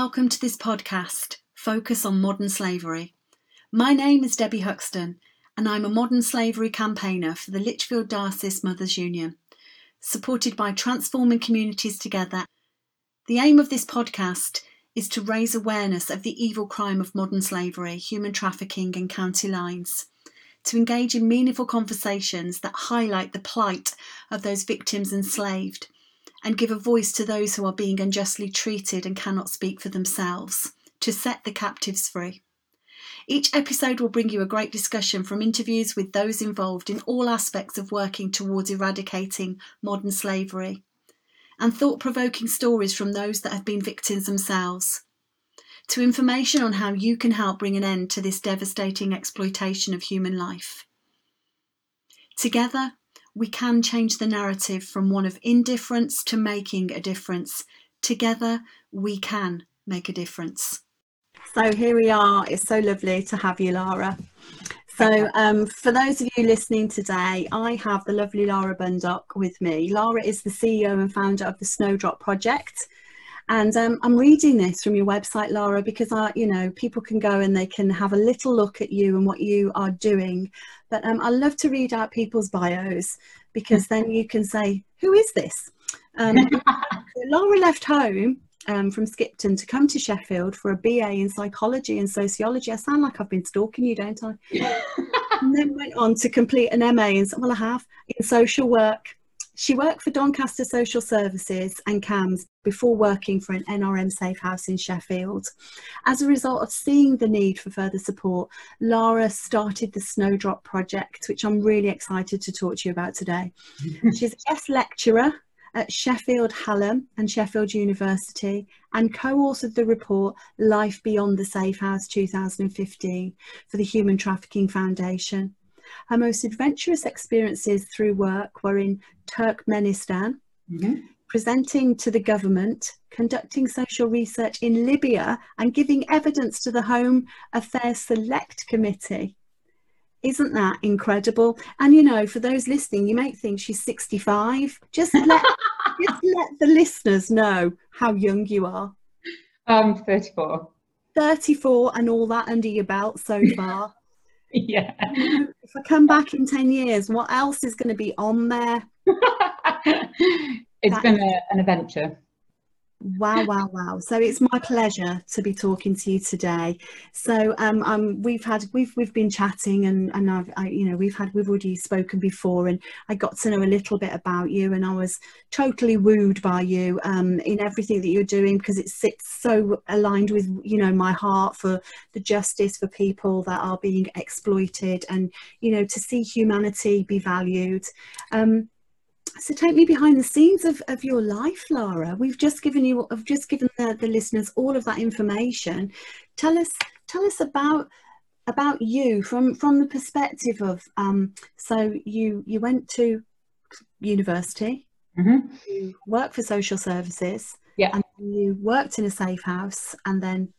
Welcome to this podcast, Focus on Modern Slavery. My name is Debbie Huxton, and I'm a modern slavery campaigner for the Lichfield Diocese Mothers Union, supported by Transforming Communities Together. The aim of this podcast is to raise awareness of the evil crime of modern slavery, human trafficking, and county lines, to engage in meaningful conversations that highlight the plight of those victims enslaved and give a voice to those who are being unjustly treated and cannot speak for themselves, to set the captives free. Each episode will bring you a great discussion from interviews with those involved in all aspects of working towards eradicating modern slavery, and thought provoking stories from those that have been victims themselves, to information on how you can help bring an end to this devastating exploitation of human life. Together, we can change the narrative from one of indifference to making a difference. Together, we can make a difference. So here we are. It's so lovely to have you, Lara. So, um, for those of you listening today, I have the lovely Lara Bundock with me. Lara is the CEO and founder of the Snowdrop Project. And um, I'm reading this from your website, Lara, because I, you know, people can go and they can have a little look at you and what you are doing. But um, I love to read out people's bios because then you can say, who is this? Um, Lara left home um, from Skipton to come to Sheffield for a BA in psychology and sociology. I sound like I've been stalking you, don't I? and then went on to complete an MA in, well, I have, in social work she worked for Doncaster Social Services and CAMHS before working for an NRM safe house in Sheffield. As a result of seeing the need for further support, Lara started the Snowdrop Project, which I'm really excited to talk to you about today. She's a guest lecturer at Sheffield Hallam and Sheffield University and co-authored the report Life Beyond the Safe House 2015 for the Human Trafficking Foundation. Her most adventurous experiences through work were in Turkmenistan, mm-hmm. presenting to the government, conducting social research in Libya, and giving evidence to the Home Affairs Select Committee. Isn't that incredible? And you know, for those listening, you might think she's 65. Just let, just let the listeners know how young you are. I'm um, 34. 34 and all that under your belt so far. Yeah. If I come back in 10 years, what else is going to be on there? it's that been a, an adventure. Wow, wow, wow. So it's my pleasure to be talking to you today. So um, um we've had we've we've been chatting and and I've I, you know we've had we've already spoken before and I got to know a little bit about you and I was totally wooed by you um in everything that you're doing because it sits so aligned with you know my heart for the justice for people that are being exploited and you know to see humanity be valued. Um so take me behind the scenes of, of your life, Lara. We've just given you, I've just given the, the listeners all of that information. Tell us, tell us about about you from from the perspective of um, so you you went to university, mm-hmm. you worked for social services, yeah, and you worked in a safe house, and then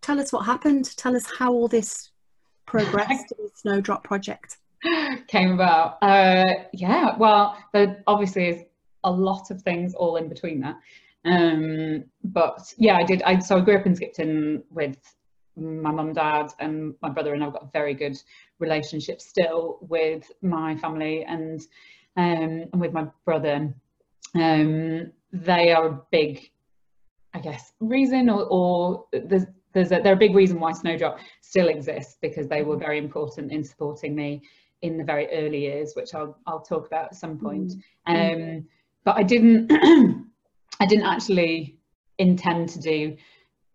tell us what happened. Tell us how all this progressed in the Snowdrop project. came about. Uh, yeah, well, there obviously is a lot of things all in between that. Um, but yeah, I did. I so I grew up in Skipton with my mum, dad, and my brother, and I've got a very good relationship still with my family and um, and with my brother. Um, they are a big, I guess, reason, or, or there's there's a, they're a big reason why Snowdrop still exists because they were very important in supporting me in the very early years, which I'll I'll talk about at some point. Mm. Um, but I didn't I didn't actually intend to do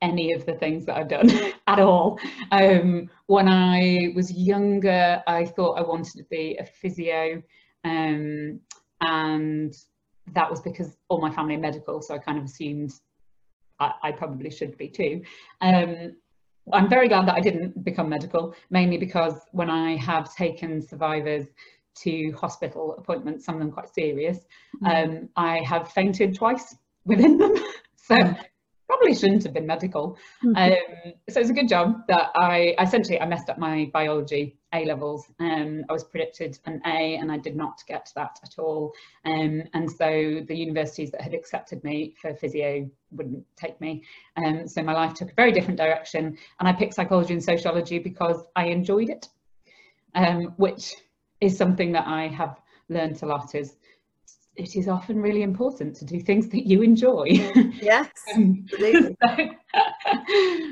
any of the things that I've done at all. Um, when I was younger, I thought I wanted to be a physio, um, and that was because all my family are medical, so I kind of assumed I, I probably should be too. Um, I'm very glad that I didn't become medical, mainly because when I have taken survivors to hospital appointments, some of them quite serious, mm. um, I have fainted twice within them. so probably shouldn't have been medical. Mm-hmm. Um, so it's a good job that I essentially I messed up my biology A levels. Um, I was predicted an A and I did not get that at all. Um, and so the universities that had accepted me for physio wouldn't take me. Um, so my life took a very different direction and I picked psychology and sociology because I enjoyed it, um, which is something that I have learned a lot is it is often really important to do things that you enjoy. Yes, um, absolutely. so,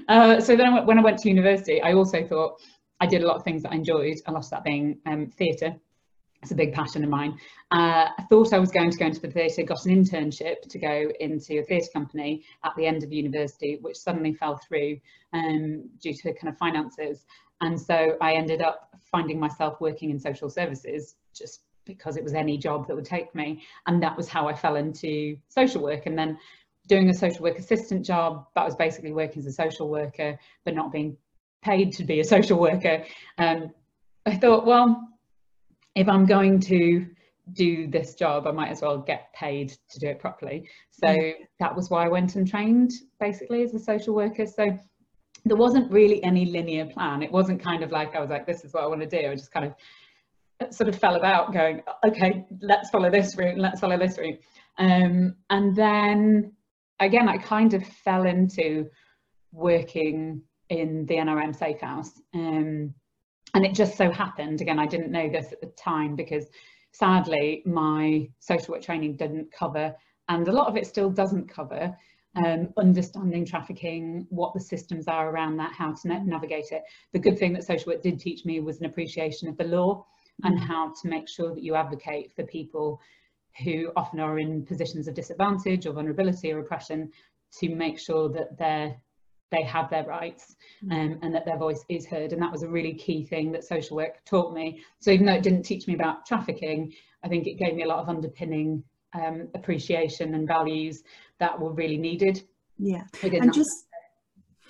uh, so, then when I went to university, I also thought I did a lot of things that I enjoyed, a lot of that being um, theatre. It's a big passion of mine. Uh, I thought I was going to go into the theatre, got an internship to go into a theatre company at the end of university, which suddenly fell through um, due to kind of finances. And so I ended up finding myself working in social services just because it was any job that would take me. And that was how I fell into social work. And then doing a social work assistant job, that was basically working as a social worker, but not being paid to be a social worker. Um, I thought, well, if I'm going to do this job, I might as well get paid to do it properly. So mm. that was why I went and trained basically as a social worker. So there wasn't really any linear plan. It wasn't kind of like I was like, this is what I want to do. I just kind of sort of fell about going, okay, let's follow this route, let's follow this route. Um, and then again, I kind of fell into working in the NRM Safe House. Um, and it just so happened, again, I didn't know this at the time because sadly my social work training didn't cover, and a lot of it still doesn't cover, um, understanding trafficking, what the systems are around that, how to navigate it. The good thing that social work did teach me was an appreciation of the law and mm. how to make sure that you advocate for people who often are in positions of disadvantage or vulnerability or oppression to make sure that they're they have their rights mm. um, and that their voice is heard and that was a really key thing that social work taught me so even though it didn't teach me about trafficking i think it gave me a lot of underpinning um, appreciation and values that were really needed yeah and just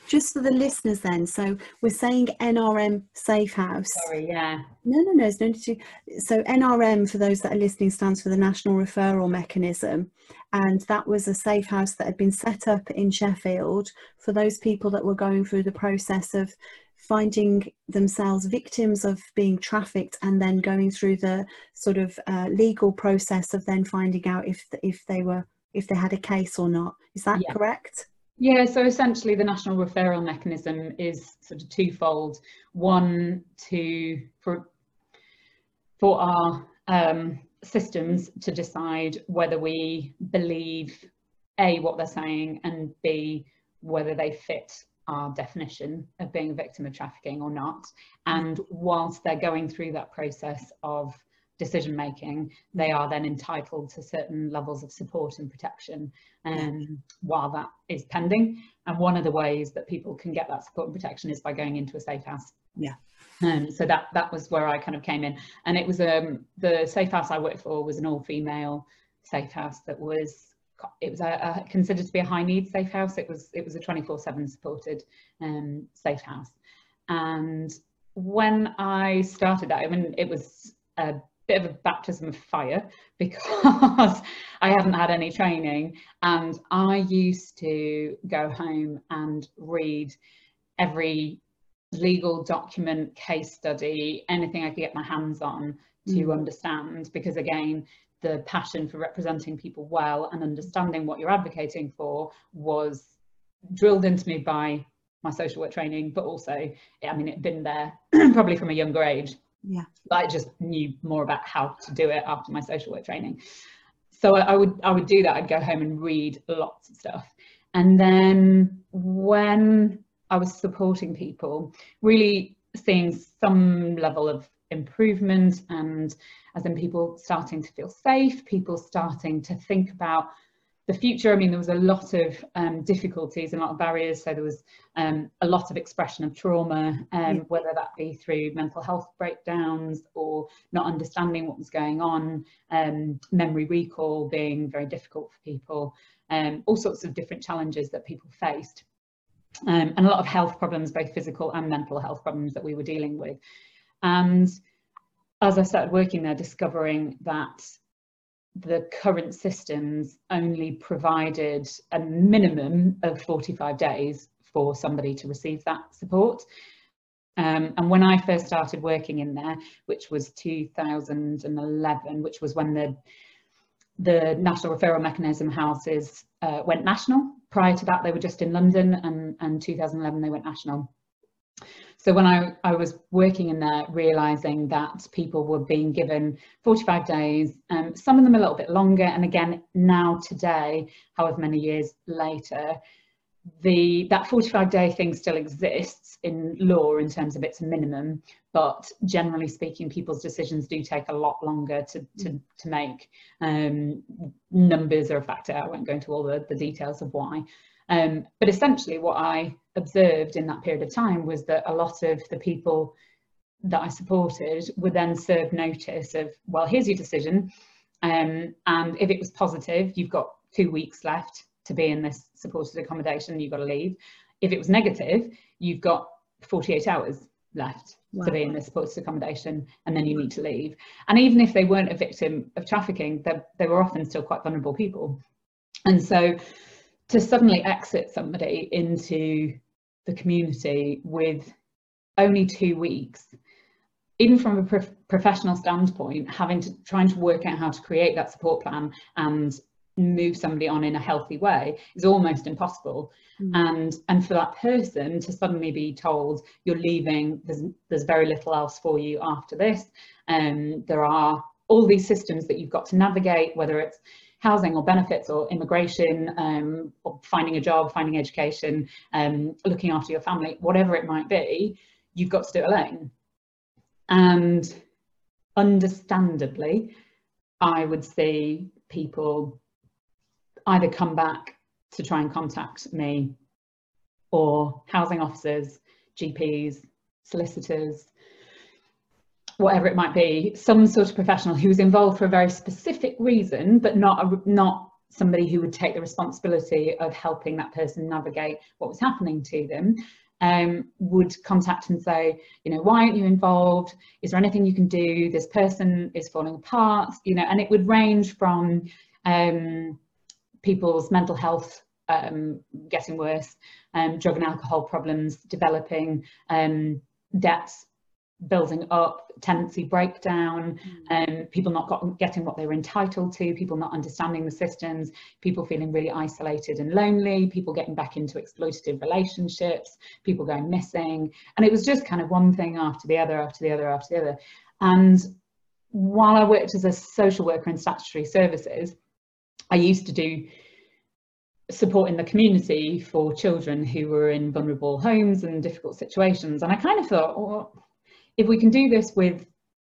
just for the listeners then so we're saying nrm safe house. Sorry yeah. No no no it's no to so nrm for those that are listening stands for the national referral mechanism. And that was a safe house that had been set up in sheffield for those people that were going through the process of finding themselves victims of being trafficked and then going through the sort of uh, legal process of then finding out if if they were if they had a case or not. Is that yeah. correct yeah, so essentially the national referral mechanism is sort of twofold. One to for for our um, systems to decide whether we believe a what they're saying and b whether they fit our definition of being a victim of trafficking or not. And whilst they're going through that process of decision making, they are then entitled to certain levels of support and protection um, while that is pending. And one of the ways that people can get that support and protection is by going into a safe house. Yeah. Um, so that that was where I kind of came in, and it was um the safe house I worked for was an all female safe house that was it was a, a, considered to be a high need safe house. It was it was a 24/7 supported um, safe house, and when I started that, I mean it was a bit of a baptism of fire because I hadn't had any training. And I used to go home and read every legal document, case study, anything I could get my hands on to mm. understand. Because again the passion for representing people well and understanding what you're advocating for was drilled into me by my social work training but also I mean it'd been there probably from a younger age yeah. I just knew more about how to do it after my social work training. So I, I would i would do that. I'd go home and read lots of stuff. And then when i was supporting people really seeing some level of improvement and as in people starting to feel safe people starting to think about the future, I mean, there was a lot of um, difficulties and a lot of barriers. So there was um, a lot of expression of trauma, um, yeah. whether that be through mental health breakdowns or not understanding what was going on, um, memory recall being very difficult for people, um, all sorts of different challenges that people faced. Um, and a lot of health problems, both physical and mental health problems that we were dealing with. And as I started working there, discovering that the current systems only provided a minimum of 45 days for somebody to receive that support. Um, and when I first started working in there, which was 2011, which was when the the National Referral Mechanism houses uh, went national. Prior to that, they were just in London, and, and 2011 they went national. So when I, I was working in there, realizing that people were being given 45 days, um, some of them a little bit longer, and again now today, however many years later, the that 45 day thing still exists in law in terms of it's minimum but generally speaking people's decisions do take a lot longer to to, to make. Um, numbers are a factor i won't go into all the, the details of why um, but essentially what i observed in that period of time was that a lot of the people that i supported would then serve notice of well here's your decision um, and if it was positive you've got two weeks left to be in this supported accommodation, you've got to leave. If it was negative, you've got 48 hours left wow. to be in this supported accommodation and then you need to leave. And even if they weren't a victim of trafficking, they were often still quite vulnerable people. And so to suddenly exit somebody into the community with only two weeks, even from a prof professional standpoint, having to trying to work out how to create that support plan and move somebody on in a healthy way is almost impossible mm. and and for that person to suddenly be told you're leaving there's there's very little else for you after this and um, there are all these systems that you've got to navigate whether it's housing or benefits or immigration um, or finding a job finding education um, looking after your family whatever it might be you've got to do it alone. And understandably i would see people either come back to try and contact me or housing officers, GPs, solicitors, whatever it might be, some sort of professional who was involved for a very specific reason, but not a, not somebody who would take the responsibility of helping that person navigate what was happening to them, um, would contact and say, you know, why aren't you involved? Is there anything you can do? This person is falling apart, you know, and it would range from um, people's mental health um, getting worse, um, drug and alcohol problems developing, um, debts building up, tenancy breakdown, mm. um, people not got, getting what they were entitled to, people not understanding the systems, people feeling really isolated and lonely, people getting back into exploitative relationships, people going missing. And it was just kind of one thing after the other, after the other, after the other. And while I worked as a social worker in statutory services, I used to do support in the community for children who were in vulnerable homes and difficult situations. And I kind of thought, well, if we can do this with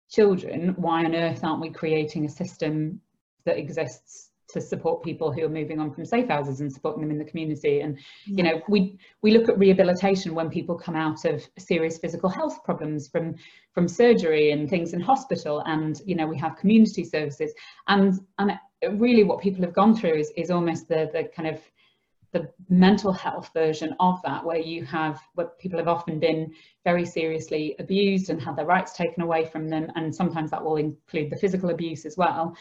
children, why on earth aren't we creating a system that exists to support people who are moving on from safe houses and supporting them in the community? And you know we we look at rehabilitation when people come out of serious physical health problems from from surgery and things in hospital and you know we have community services. And and really what people have gone through is, is almost the, the kind of the mental health version of that where you have where people have often been very seriously abused and had their rights taken away from them and sometimes that will include the physical abuse as well.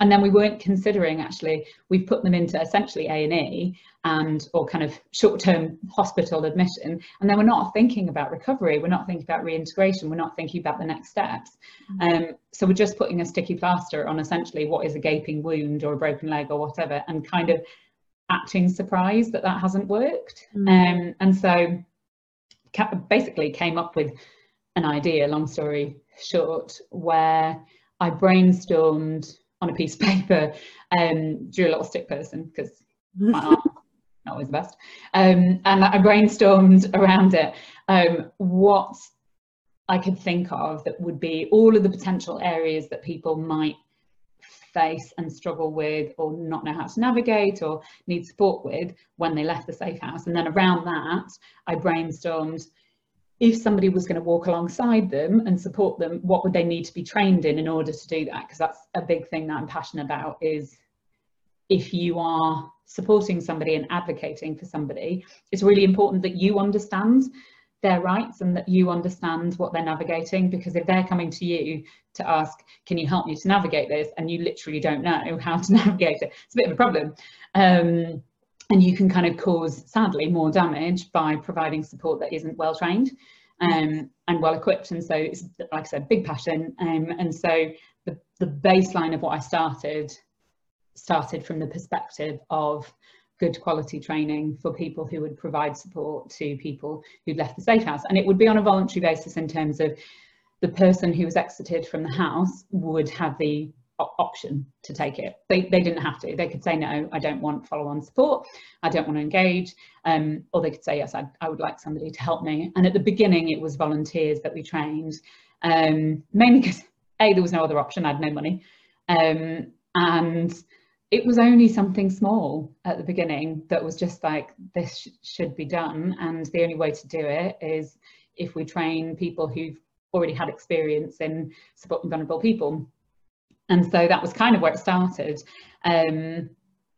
And then we weren't considering actually we've put them into essentially A&E and or kind of short-term hospital admission. And then we're not thinking about recovery. We're not thinking about reintegration. We're not thinking about the next steps. Mm-hmm. um, so we're just putting a sticky plaster on essentially what is a gaping wound or a broken leg or whatever and kind of acting surprised that that hasn't worked mm. um, and so basically came up with an idea long story short where I brainstormed on a piece of paper, um, drew a little stick person because my art not always the best, um, and I brainstormed around it um, what I could think of that would be all of the potential areas that people might face and struggle with or not know how to navigate or need support with when they left the safe house. And then around that, I brainstormed if somebody was going to walk alongside them and support them, what would they need to be trained in in order to do that? Because that's a big thing that I'm passionate about is if you are supporting somebody and advocating for somebody, it's really important that you understand their rights and that you understand what they're navigating because if they're coming to you to ask can you help me to navigate this? and you literally don't know how to navigate it it's a bit of a problem. Um, and you can kind of cause sadly more damage by providing support that isn't well trained um, and well equipped. And so it's like I said big passion. Um, and so the, the baseline of what I started started from the perspective of good quality training for people who would provide support to people who'd left the safe house. And it would be on a voluntary basis in terms of the person who was exited from the house would have the option to take it. They, they didn't have to. They could say, no, I don't want follow-on support. I don't want to engage. Um, or they could say, yes, I, I would like somebody to help me. And at the beginning, it was volunteers that we trained, um, mainly because A, there was no other option. I had no money. Um, and it was only something small at the beginning that was just like this sh should be done. And the only way to do it is if we train people who've already had experience in supporting vulnerable people. And so that was kind of where it started. Um,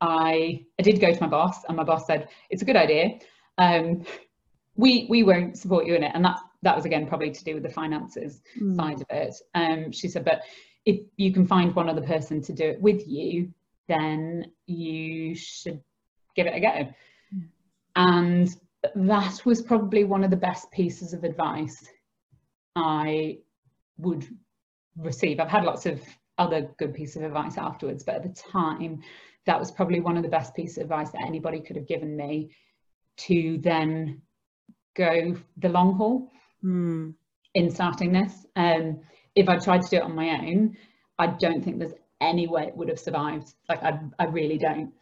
I, I did go to my boss and my boss said it's a good idea. Um, we we won't support you in it. And that that was again probably to do with the finances mm. side of it. Um, she said but if you can find one other person to do it with you then you should give it a go. And that was probably one of the best pieces of advice I would receive. I've had lots of other good pieces of advice afterwards, but at the time, that was probably one of the best pieces of advice that anybody could have given me to then go the long haul mm. in starting this. Um, if I tried to do it on my own, I don't think there's any way it would have survived. Like I, I really don't.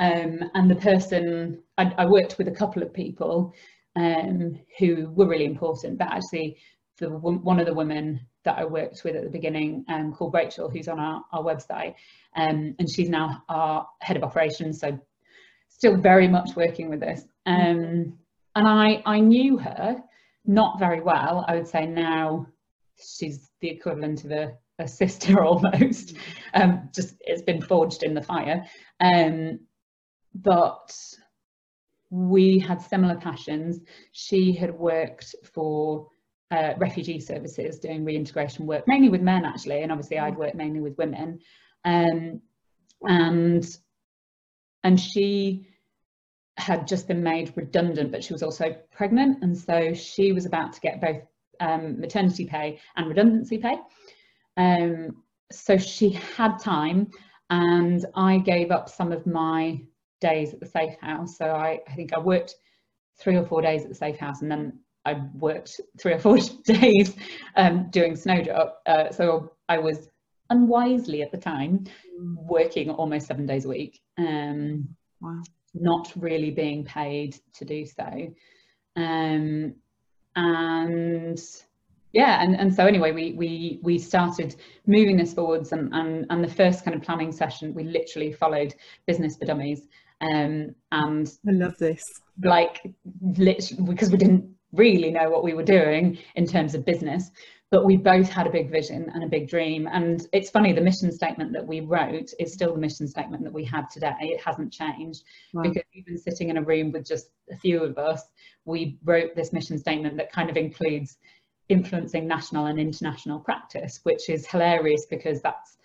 Um, and the person, I, I, worked with a couple of people um, who were really important, but actually the, one of the women that I worked with at the beginning um, called Rachel, who's on our, our website, um, and she's now our head of operations, so still very much working with this. Um, and I, I knew her not very well. I would say now she's the equivalent of a a sister almost. Um, just it's been forged in the fire. Um, but we had similar passions. She had worked for uh, refugee services doing reintegration work, mainly with men actually, and obviously I'd worked mainly with women. Um, and and she had just been made redundant, but she was also pregnant, and so she was about to get both um, maternity pay and redundancy pay. Um, so she had time and I gave up some of my days at the safe house. So I, I think I worked three or four days at the safe house and then I worked three or four days um, doing Snowdrop. Uh, so I was unwisely at the time working almost seven days a week. Um, wow. Not really being paid to do so. Um, and yeah and, and so anyway we we we started moving this forwards and, and and the first kind of planning session we literally followed business for dummies um and i love this. like literally because we didn't really know what we were doing in terms of business but we both had a big vision and a big dream. And it's funny the mission statement that we wrote is still the mission statement that we have today. It hasn't changed. Wow. because even sitting in a room with just a few of us we wrote this mission statement that kind of includes influencing national and international practice, which is hilarious because that's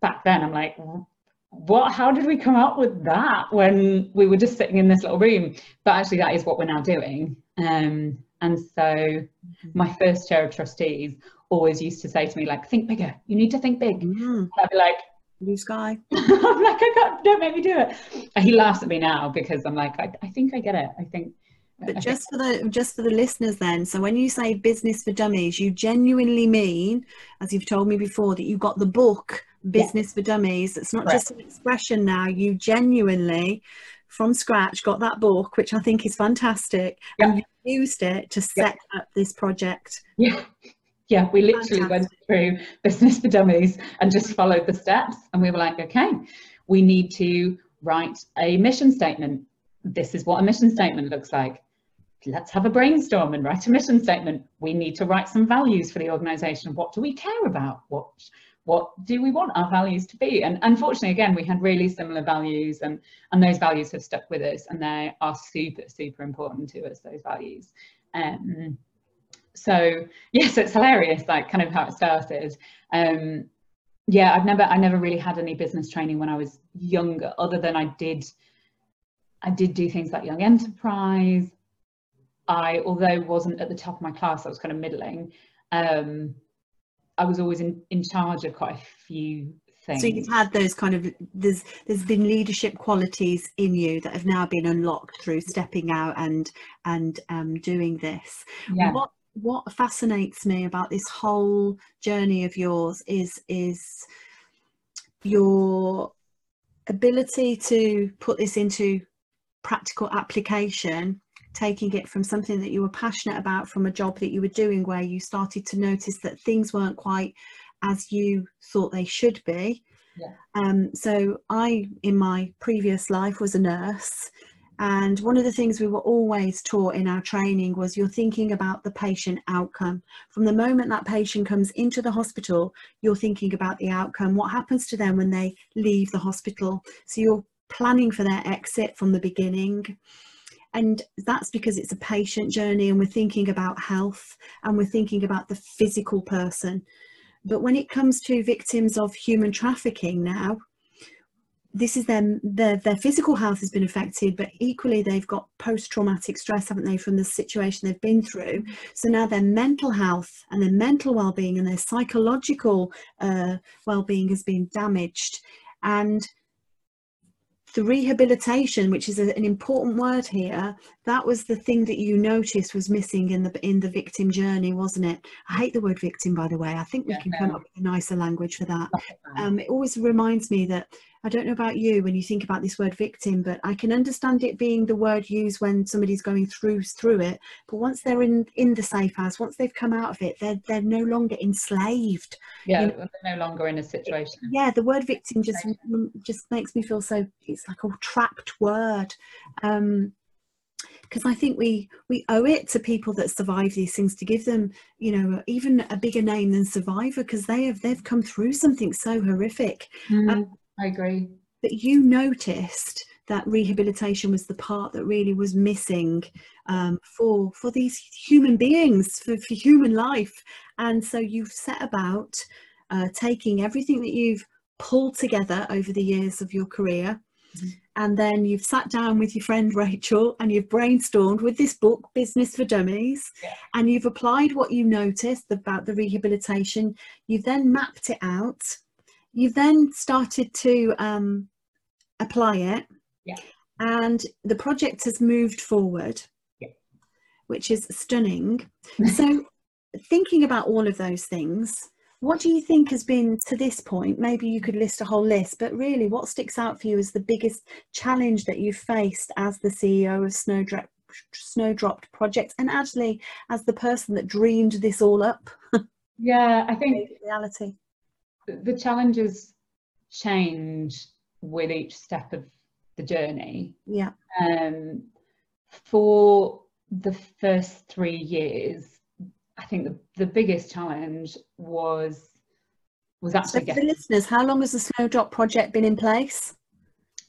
back then I'm like, what, how did we come up with that when we were just sitting in this little room? But actually that is what we're now doing. Um, and so mm-hmm. my first chair of trustees always used to say to me like, think bigger, you need to think big. Mm. I'd be like, blue sky. I'm like, I can't, don't make me do it. And he laughs at me now because I'm like, I, I think I get it. I think but just for the just for the listeners then, so when you say business for dummies, you genuinely mean, as you've told me before, that you got the book Business yeah. for Dummies. It's not just an expression now. You genuinely, from scratch, got that book, which I think is fantastic, yeah. and you used it to set yeah. up this project. Yeah. Yeah, we literally fantastic. went through Business for Dummies and just followed the steps, and we were like, okay, we need to write a mission statement. This is what a mission statement looks like let's have a brainstorm and write a mission statement. We need to write some values for the organisation. What do we care about? What what do we want our values to be? And unfortunately, again, we had really similar values and, and those values have stuck with us and they are super, super important to us, those values. Um, so yes, it's hilarious, like kind of how it started. Um, yeah, I've never, I never really had any business training when I was younger, other than I did, I did do things like young enterprise. I, although wasn't at the top of my class, I was kind of middling. Um, I was always in, in charge of quite a few things. So you've had those kind of there's there's been leadership qualities in you that have now been unlocked through stepping out and and um, doing this. Yeah. What what fascinates me about this whole journey of yours is is your ability to put this into practical application taking it from something that you were passionate about from a job that you were doing where you started to notice that things weren't quite as you thought they should be yeah. um, so i in my previous life was a nurse and one of the things we were always taught in our training was you're thinking about the patient outcome. From the moment that patient comes into the hospital, you're thinking about the outcome. What happens to them when they leave the hospital? So you're planning for their exit from the beginning. And that's because it's a patient journey and we're thinking about health and we're thinking about the physical person. But when it comes to victims of human trafficking now, this is them their their physical health has been affected but equally they've got post-traumatic stress haven't they from the situation they've been through so now their mental health and their mental well-being and their psychological uh, well-being has been damaged and the rehabilitation which is a, an important word here that was the thing that you noticed was missing in the in the victim journey wasn't it? I hate the word victim by the way. I think we yeah, can come up with a nicer language for that. Um, it always reminds me that I don't know about you when you think about this word victim, but I can understand it being the word used when somebody's going through through it. But once they're in in the safe house, once they've come out of it, they're they're no longer enslaved. Yeah, you know? they're no longer in a situation. Yeah, the word victim just just makes me feel so. It's like a trapped word. Um, because I think we we owe it to people that survive these things to give them, you know, even a bigger name than survivor because they have they've come through something so horrific. Mm, Um, I agree. but you noticed that rehabilitation was the part that really was missing um, for for these human beings for, for human life and so you've set about uh, taking everything that you've pulled together over the years of your career Mhm. and then you've sat down with your friend Rachel and you've brainstormed with this book Business for Dummies Yeah. and you've applied what you noticed about the rehabilitation you've then mapped it out you've then started to um, apply it. Yeah. and the project has moved forward. Yeah. which is stunning. So thinking about all of those things what do you think has been to this point? Maybe you could list a whole list but really what sticks out for you as the biggest challenge that you've faced as the ceo of snowdrop snowdropped project and actually as the person that dreamed this all up? Yeah, I think reality the challenges change with each step of the journey. yeah Um, for the first three years, I think the, the biggest challenge was was so actually for getting the listeners how long has the snowdrop project been in place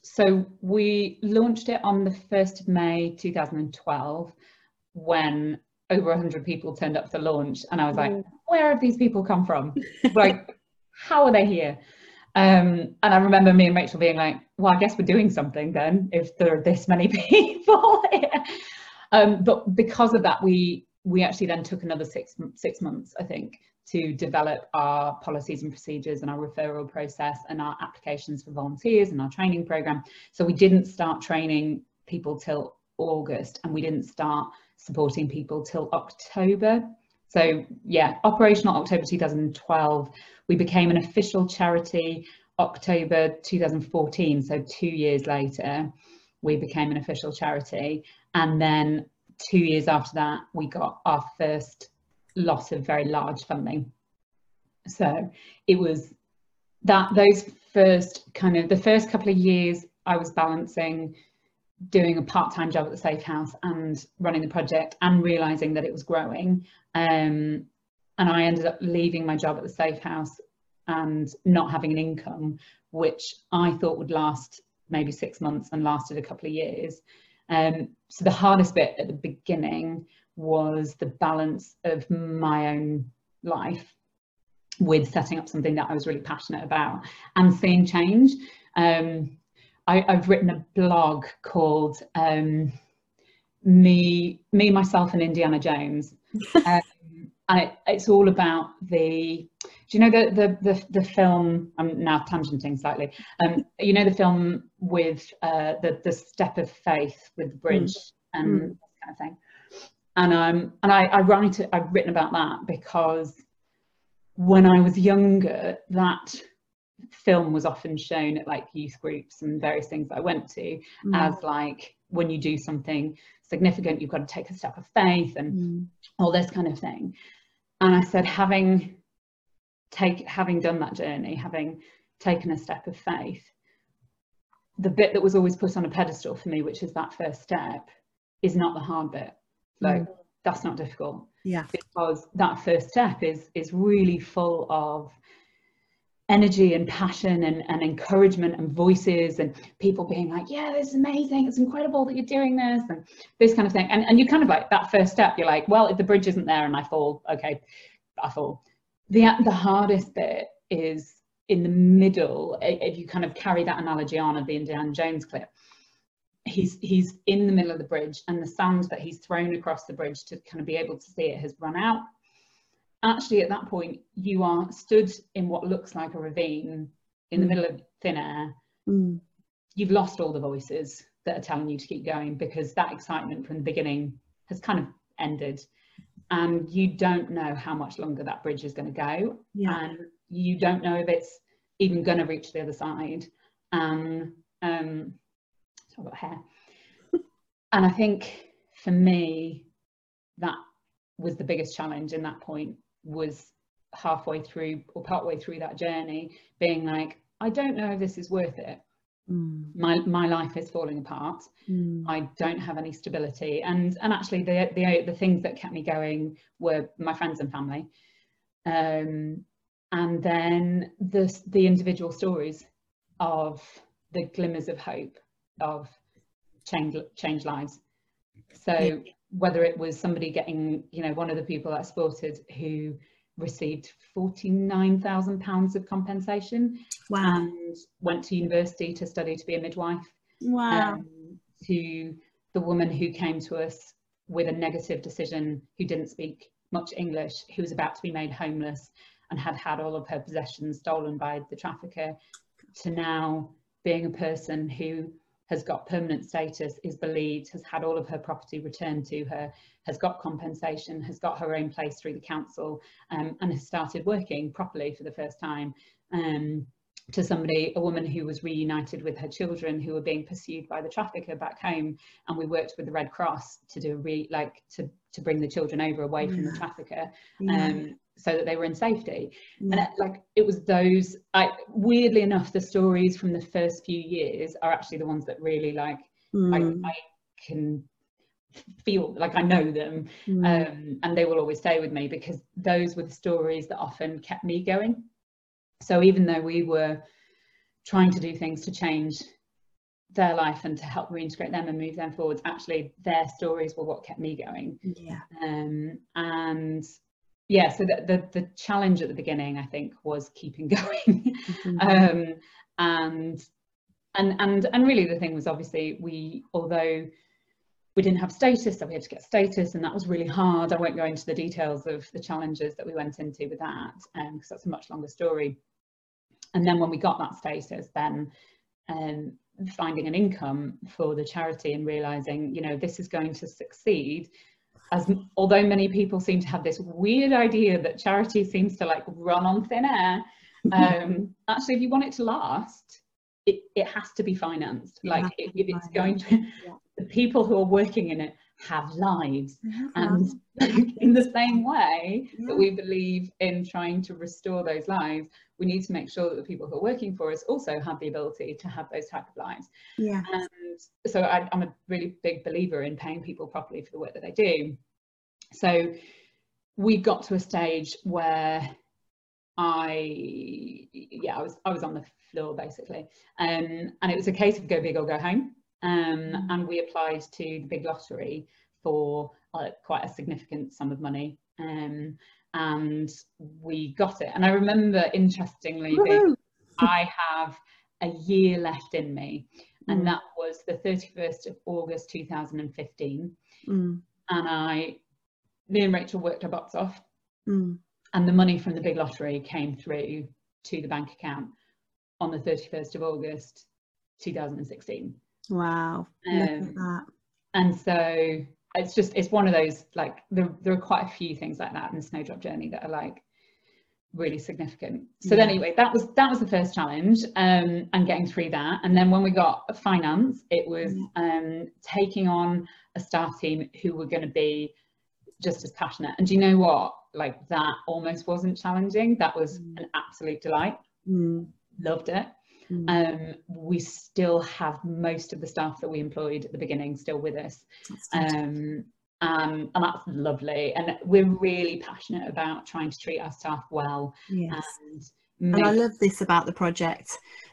So we launched it on the 1st of May 2012 when over 100 people turned up to launch and I was like, Mm. where have these people come from? like, how are they here? Um, and I remember me and Rachel being like, well, I guess we're doing something then if there are this many people here. Um, but because of that, we we actually then took another six six months, I think, to develop our policies and procedures and our referral process and our applications for volunteers and our training program. So we didn't start training people till August and we didn't start supporting people till October. So yeah, operational October 2012. We became an official charity October 2014. So two years later, we became an official charity. And then two years after that, we got our first lot of very large funding. So it was that those first kind of the first couple of years I was balancing doing a part-time job at the safe house and running the project and realizing that it was growing um, and I ended up leaving my job at the safe house and not having an income which I thought would last maybe six months and lasted a couple of years um, so the hardest bit at the beginning was the balance of my own life with setting up something that I was really passionate about and seeing change. Um, I, have written a blog called um, "Me, Me, Myself, and Indiana Jones," um, and it, it's all about the. Do you know the the the, the film? I'm now tangenting slightly. Um, you know the film with uh, the the step of faith with the bridge mm. and mm. kind of thing. And um and I, I write it, I've written about that because when I was younger, that film was often shown at like youth groups and various things that I went to mm. as like when you do something significant, you've got to take a step of faith and mm. all this kind of thing. And I said, having take having done that journey, having taken a step of faith, the bit that was always put on a pedestal for me, which is that first step, is not the hard bit. Like mm. that's not difficult yeah because that first step is is really full of energy and passion and, and encouragement and voices and people being like yeah this is amazing. It's incredible that you're doing this and this kind of thing. And, and you kind of like that first step you're like well if the bridge isn't there and i fall. Okay i fall. The the hardest bit is in the middle if you kind of carry that analogy on of the indiana jones clip he's he's in the middle of the bridge and the sand that he's thrown across the bridge to kind of be able to see it has run out actually at that point you are stood in what looks like a ravine in the mm. middle of thin air mm. you've lost all the voices that are telling you to keep going because that excitement from the beginning has kind of ended and you don't know how much longer that bridge is going to go yeah. and you don't know if it's even going to reach the other side and um, I've got hair. and I think for me, that was the biggest challenge in that point was halfway through or partway through that journey being like, I don't know if this is worth it. Mm. My my life is falling apart. Mm. I don't have any stability, and and actually the the the things that kept me going were my friends and family, um, and then the the individual stories of the glimmers of hope of change change lives. So. Whether it was somebody getting, you know, one of the people that I supported who received £49,000 of compensation wow. and went to university to study to be a midwife. Wow. Um, to the woman who came to us with a negative decision, who didn't speak much English, who was about to be made homeless and had had all of her possessions stolen by the trafficker, to now being a person who has got permanent status, is believed, has had all of her property returned to her, has got compensation, has got her own place through the council, um, and has started working properly for the first time. Um, to somebody, a woman who was reunited with her children who were being pursued by the trafficker back home, and we worked with the Red Cross to do re like to to bring the children over away from the trafficker. Yeah. Um, so that they were in safety. Mm. And it, like it was those, I, weirdly enough, the stories from the first few years are actually the ones that really like mm. I, I, can feel like I know them, mm. um, and they will always stay with me because those were the stories that often kept me going. So even though we were trying to do things to change their life and to help reintegrate them and move them forwards actually their stories were what kept me going yeah um, and yeah so the, the, the challenge at the beginning i think was keeping going. Mm-hmm. um, and and and and really the thing was obviously we although we didn't have status so we had to get status and that was really hard. I won't go into the details of the challenges that we went into with that because um, that's a much longer story. And then when we got that status then um, finding an income for the charity and realizing you know this is going to succeed as although many people seem to have this weird idea that charity seems to like run on thin air, um, actually, if you want it to last, it, it has to be financed. Like if, it's going to, yeah. the people who are working in it have lives, and in the same way yeah. that we believe in trying to restore those lives, we need to make sure that the people who are working for us also have the ability to have those type of lives. Yeah. And so I, I'm a really big believer in paying people properly for the work that they do. So we got to a stage where I, yeah, I was I was on the floor basically, um, and it was a case of go big or go home. Um, mm. and we applied to the big lottery for uh, quite a significant sum of money. Um, and we got it. And I remember, interestingly, I have a year left in me, and mm. that was the 31st of August 2015. Mm. And I, me and Rachel worked our butts off, mm. and the money from the big lottery came through to the bank account on the 31st of August 2016. Wow. Um, and so it's just it's one of those like there, there are quite a few things like that in the snowdrop journey that are like really significant. So yeah. then anyway that was that was the first challenge um and getting through that. And then when we got finance it was um taking on a staff team who were going to be just as passionate. And do you know what? Like that almost wasn't challenging. That was mm. an absolute delight. Mm. loved it Mm. Um, we still have most of the staff that we employed at the beginning still with us. Um, um, and that's lovely. And we're really passionate about trying to treat our staff well. Yes. And, and I love this about the project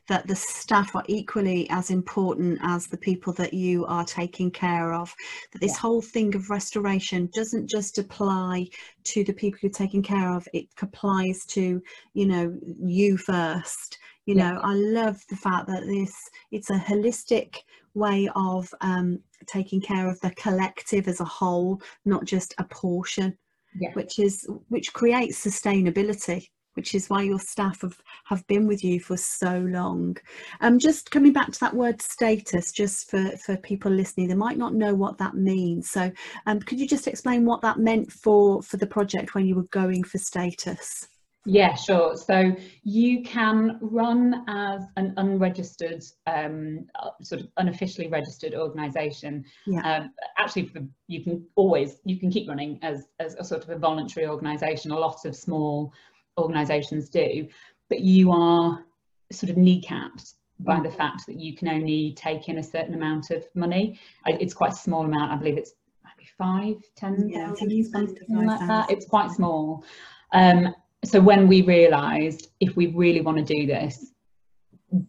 that the staff are equally as important as the people that you are taking care of. That this yeah. whole thing of restoration doesn't just apply to the people you're taking care of, it applies to, you know, you first you know i love the fact that this it's a holistic way of um, taking care of the collective as a whole not just a portion yeah. which is which creates sustainability which is why your staff have, have been with you for so long. Um, just coming back to that word status, just for, for people listening, they might not know what that means. So um, could you just explain what that meant for, for the project when you were going for status? Yeah, sure. So you can run as an unregistered, um, sort of unofficially registered organisation. Yeah. Um, actually, for, you can always you can keep running as as a sort of a voluntary organisation. A lot of small organisations do, but you are sort of kneecapped by the fact that you can only take in a certain amount of money. It's quite a small amount. I believe it's maybe five, ten, yeah, something like that. It's quite small. Um, so when we realized if we really want to do this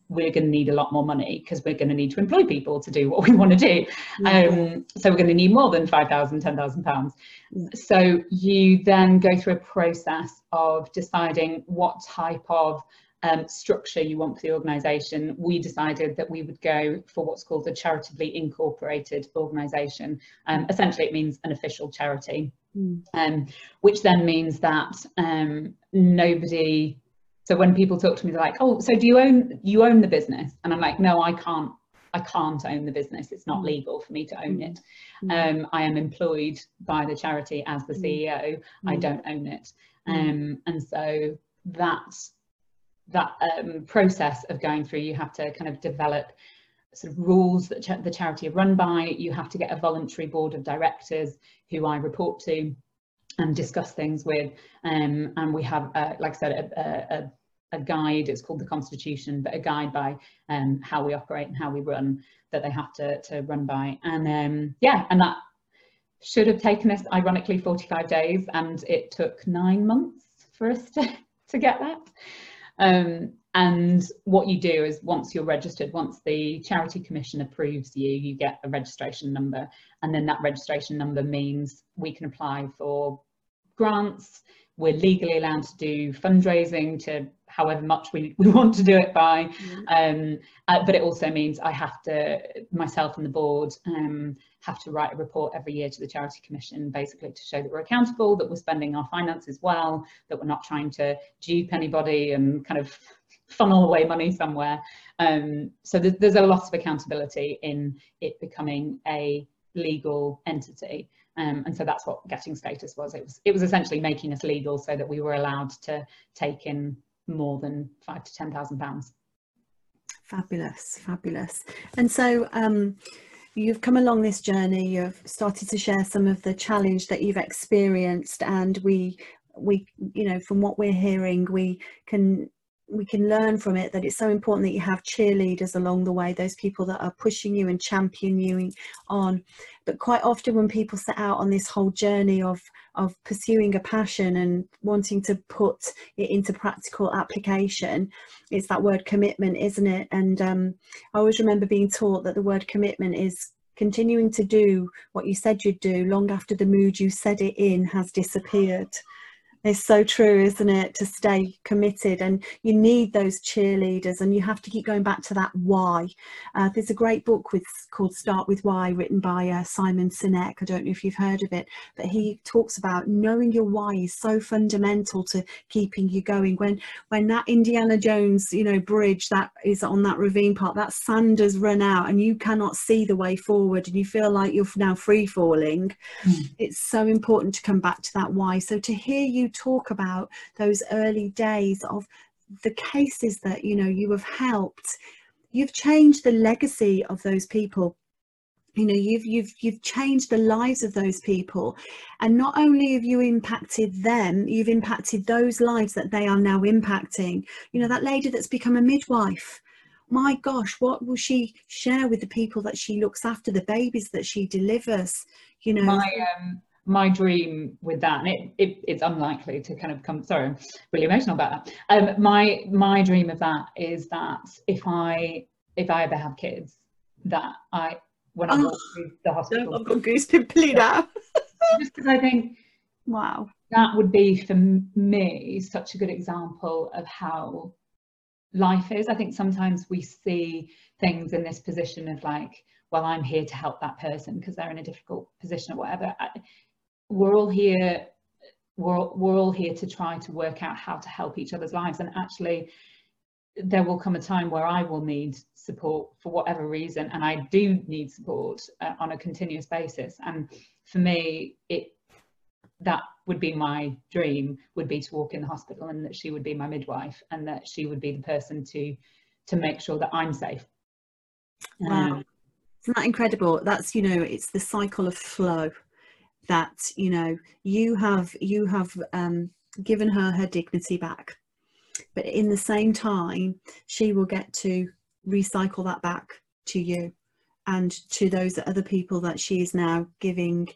we're going to need a lot more money because we're going to need to employ people to do what we want to do um, so we're going to need more than 5,000 10,000 pounds so you then go through a process of deciding what type of um, structure you want for the organisation, we decided that we would go for what's called a charitable incorporated organisation. Um, essentially, it means an official charity. Mm. Um, which then means that um, nobody. So when people talk to me, they're like, "Oh, so do you own you own the business?" And I'm like, "No, I can't. I can't own the business. It's not mm. legal for me to own it. Mm. Um, I am employed by the charity as the CEO. I don't own it. Um, and so that that um, process of going through, you have to kind of develop sort of rules that ch the charity are run by. You have to get a voluntary board of directors who I report to and discuss things with. Um, and we have, uh, like I said, a, a, a, guide, it's called the Constitution, but a guide by um, how we operate and how we run that they have to, to run by. And um, yeah, and that should have taken us, ironically, 45 days, and it took nine months for us to, to get that. And what you do is once you're registered, once the Charity Commission approves you, you get a registration number. And then that registration number means we can apply for grants. We're legally allowed to do fundraising to however much we, we want to do it by. Mm-hmm. Um, uh, but it also means I have to, myself and the board, um, have to write a report every year to the Charity Commission, basically to show that we're accountable, that we're spending our finances well, that we're not trying to dupe anybody and kind of funnel away money somewhere. Um, so there's, there's a lot of accountability in it becoming a legal entity. Um, and so that's what getting status was. It was it was essentially making us legal so that we were allowed to take in more than five to ten thousand pounds. Fabulous, fabulous. And so um, you've come along this journey. You've started to share some of the challenge that you've experienced, and we we you know from what we're hearing, we can we can learn from it that it's so important that you have cheerleaders along the way those people that are pushing you and championing you on. But quite often when people set out on this whole journey of of pursuing a passion and wanting to put it into practical application it's that word commitment isn't it? And um, i always remember being taught that the word commitment is continuing to do what you said you'd do long after the mood you said it in has disappeared it's so true, isn't it, to stay committed and you need those cheerleaders and you have to keep going back to that why. Uh, there's a great book with, called Start With Why written by uh, Simon Sinek. I don't know if you've heard of it, but he talks about knowing your why is so fundamental to keeping you going. When when that Indiana Jones, you know, bridge that is on that ravine part, that sand has run out and you cannot see the way forward and you feel like you're now free falling, mm. it's so important to come back to that why. So to hear you talk about those early days of the cases that you know you have helped. You've changed the legacy of those people. You know you've you've you've changed the lives of those people. And not only have you impacted them you've impacted those lives that they are now impacting. You know that lady that's become a midwife. My gosh what will she share with the people that she looks after the babies that she delivers you know? My um my dream with that, and it, it, it's unlikely to kind of come. Sorry, I'm really emotional about that. Um, my my dream of that is that if I if I ever have kids, that I when I oh, walk through the hospital, I've got goosebumps now. just because I think, wow, that would be for me such a good example of how life is. I think sometimes we see things in this position of like, well, I'm here to help that person because they're in a difficult position or whatever we're all here we're, we're all here to try to work out how to help each other's lives. And actually there will come a time where I will need support for whatever reason and I do need support uh, on a continuous basis. And for me it that would be my dream would be to walk in the hospital and that she would be my midwife and that she would be the person to to make sure that I'm safe. Wow. Um, isn't that incredible? That's you know it's the cycle of flow that you know you have you have um, given her her dignity back. But in the same time she will get to recycle that back to you and to those other people that she is now giving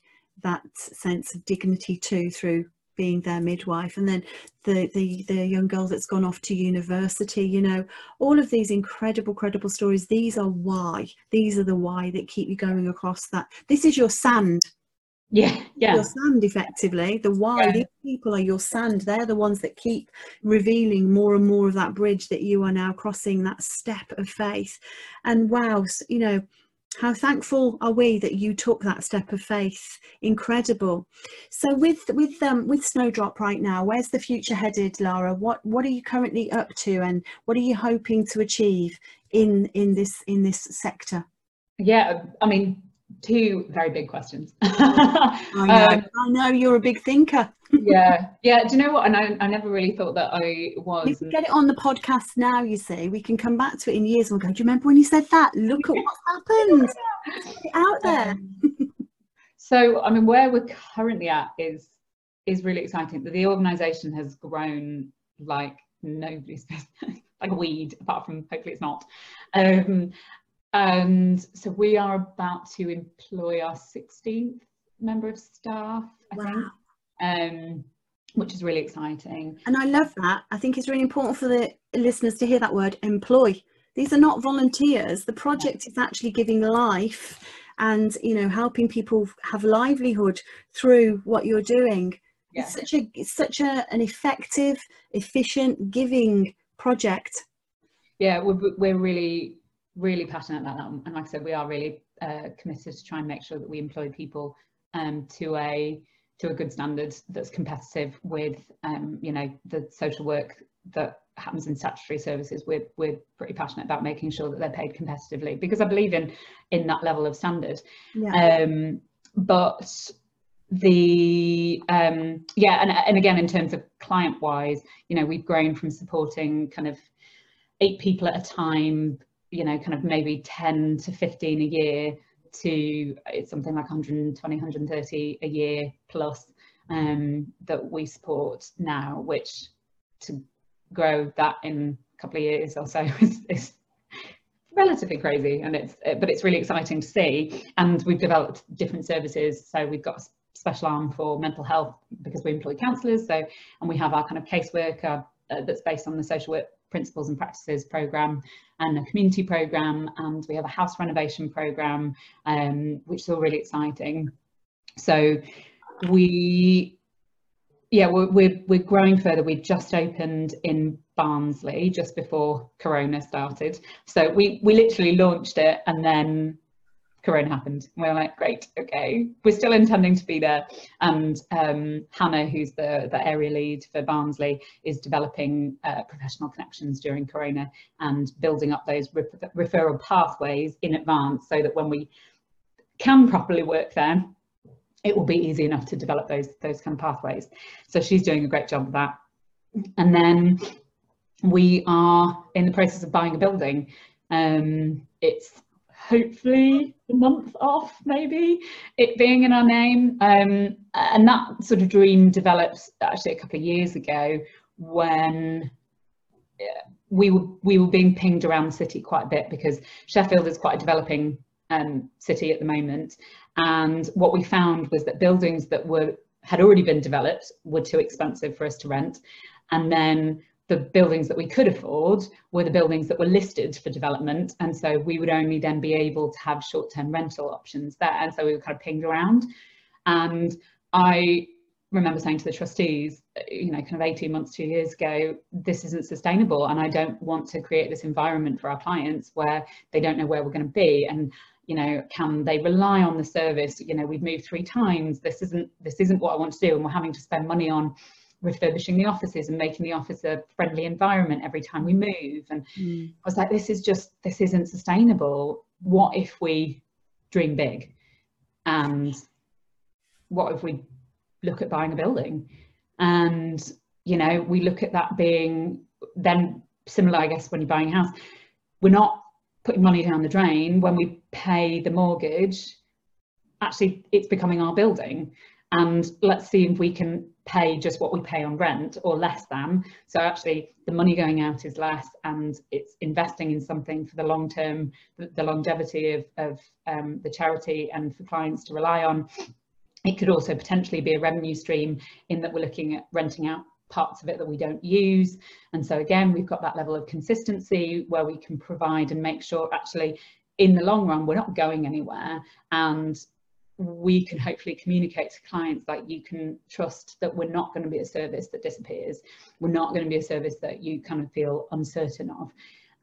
that sense of dignity to through being their midwife. And then the, the the young girl that's gone off to university you know all of these incredible credible stories. These are why these are the why that keep you going across that. This is your sand yeah yeah. Your sand effectively the why yeah. these people are your sand. They're the ones that keep revealing more and more of that bridge that you are now crossing that step of faith. And wow you know how thankful are we that you took that step of faith. Incredible. So with with um with snowdrop right now where's the future headed lara? What what are you currently up to and what are you hoping to achieve in in this in this sector? Yeah i mean two very big questions. I, know. Um, I know you're a big thinker. yeah, yeah. Do you know what? And I, I never really thought that I was. We get it on the podcast now. You see, we can come back to it in years and go. Do you remember when you said that? Look at what happened. out there. Um, so, I mean, where we're currently at is is really exciting. The organisation has grown like nobody's business, like a weed. Apart from hopefully it's not. Um, and so we are about to employ our 16th member of staff, I wow. think, um, which is really exciting. And I love that. I think it's really important for the listeners to hear that word employ. These are not volunteers. The project yeah. is actually giving life and you know helping people have livelihood through what you're doing. Yeah. It's such a it's such a, an effective, efficient, giving project. Yeah, we're, we're really really passionate about that. And like I said, we are really uh, committed to try and make sure that we employ people um, to a to a good standard that's competitive with um, you know the social work that happens in statutory services. We're we're pretty passionate about making sure that they're paid competitively because I believe in in that level of standard. Yeah. Um, but the um yeah and, and again in terms of client wise you know we've grown from supporting kind of eight people at a time you know, kind of maybe 10 to 15 a year to it's something like 120, 130 a year plus um, that we support now, which to grow that in a couple of years or so is, is relatively crazy. And it's but it's really exciting to see. And we've developed different services. So we've got a special arm for mental health because we employ counsellors so and we have our kind of caseworker uh, that's based on the social work principles and practices program and a community program and we have a house renovation program um, which is all really exciting. So we yeah we're, we're, we're growing further. We just opened in barnsley just before corona started. So we we literally launched it and then Corona happened. We are like, great, okay. We're still intending to be there. And um, Hannah, who's the, the area lead for Barnsley, is developing uh, professional connections during Corona and building up those re referral pathways in advance so that when we can properly work there, it will be easy enough to develop those, those kind of pathways. So she's doing a great job of that. And then we are in the process of buying a building. Um, it's hopefully a month off maybe it being in our name. Um, and that sort of dream develops actually a couple of years ago when we were we were being pinged around the city quite a bit because Sheffield is quite a developing um, city at the moment. And what we found was that buildings that were had already been developed were too expensive for us to rent. And then the buildings that we could afford were the buildings that were listed for development. And so we would only then be able to have short-term rental options there. And so we were kind of pinged around. And I remember saying to the trustees, you know, kind of 18 months, two years ago, this isn't sustainable. And I don't want to create this environment for our clients where they don't know where we're going to be. And you know can they rely on the service you know we've moved three times this isn't this isn't what i want to do and we're having to spend money on refurbishing the offices and making the office a friendly environment every time we move. And mm. i was like this is just this isn't sustainable. What if we dream big? And what if we look at buying a building? And you know we look at that being then similar i guess when you're buying a house. We're not putting money down the drain. When we pay the mortgage actually it's becoming our building and let's see if we can pay just what we pay on rent or less than. So actually the money going out is less and it's investing in something for the long term, the longevity of, of um, the charity and for clients to rely on. It could also potentially be a revenue stream in that we're looking at renting out parts of it that we don't use. And so again, we've got that level of consistency where we can provide and make sure actually in the long run, we're not going anywhere and we can hopefully communicate to clients that you can trust that we're not going to be a service that disappears. We're not going to be a service that you kind of feel uncertain of.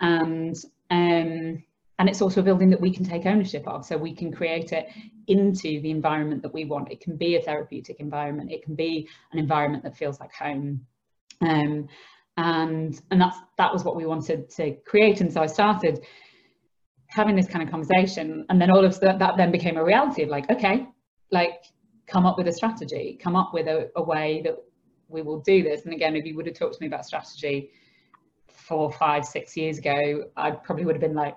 And um and it's also a building that we can take ownership of. So we can create it into the environment that we want. It can be a therapeutic environment. It can be an environment that feels like home. Um and and that's that was what we wanted to create. And so i started having this kind of conversation and then all of that, that then became a reality of like okay like come up with a strategy come up with a, a way that we will do this. And again if you would have talked to me about strategy four five six years ago i probably would have been like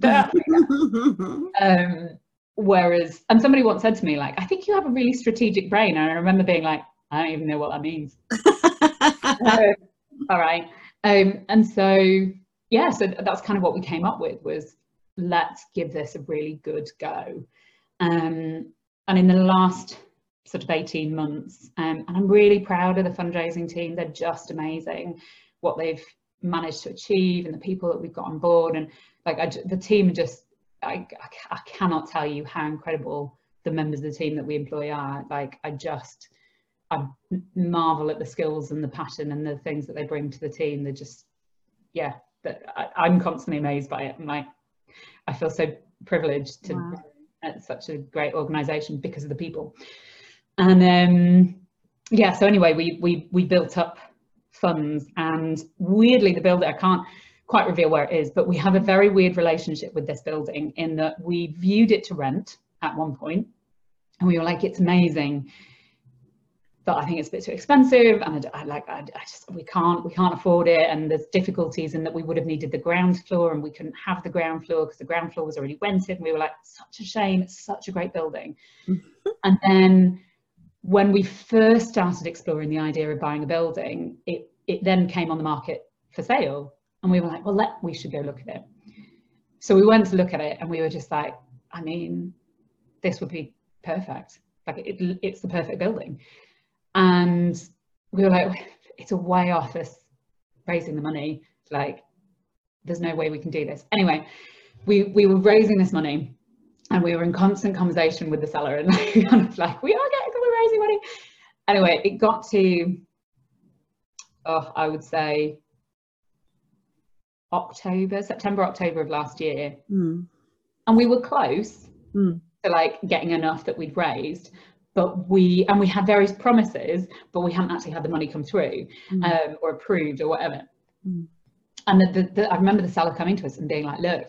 um, whereas and somebody once said to me like i think you have a really strategic brain. And i remember being like i don't even know what that means. Uh, all right. Um, and so yeah, so that's kind of what we came up with was let's give this a really good go. Um, and in the last sort of 18 months, um, and I'm really proud of the fundraising team. They're just amazing what they've managed to achieve and the people that we've got on board. And like I, the team just, I, I cannot tell you how incredible the members of the team that we employ are. Like I just, I marvel at the skills and the passion and the things that they bring to the team. They're just, yeah, that I, am constantly amazed by it. And like, I feel so privileged to wow. at such a great organization because of the people. And um, yeah, so anyway, we we we built up funds, and weirdly, the builder I can't quite reveal where it is, but we have a very weird relationship with this building in that we viewed it to rent at one point, and we were like, it's amazing but I think it's a bit too expensive and I, I like I, I, just we can't we can't afford it and there's difficulties in that we would have needed the ground floor and we couldn't have the ground floor because the ground floor was already rented and we were like such a shame it's such a great building. Mm-hmm. and then when we first started exploring the idea of buying a building it it then came on the market for sale and we were like well let we should go look at it. So we went to look at it and we were just like I mean this would be perfect. Like it, it's the perfect building and we were like it's a way off us raising the money. Like there's no way we can do this. Anyway we we were raising this money and we were in constant conversation with the seller and like, kind of like we are getting we're raising money. Anyway it got to oh i would say october september october of last year. Mm. and we were close Mm. to like getting enough that we'd raised but we and we had various promises but we haven't actually had the money come through Mm. um, or approved or whatever. Mm. and the, the, the, i remember the seller coming to us and being like look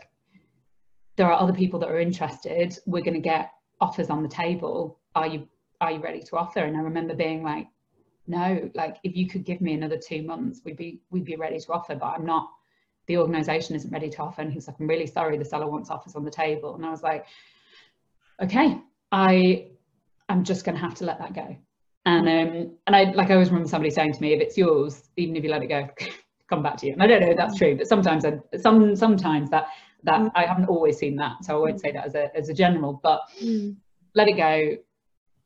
there are other people that are interested. We're going to get offers on the table. Are you are you ready to offer? And i remember being like no like if you could give me another two months we'd be we'd be ready to offer but i'm not the organization isn't ready to offer. And he's like i'm really sorry the seller wants offers on the table. And i was like okay i i'm just going to have to let that go. And um and i like i always remember somebody saying to me if it's yours even if you let it go come back to you. And i don't know if that's true but sometimes I, some sometimes that that Mm. i haven't always seen that so i won't say that as a as a general but Mm. let it go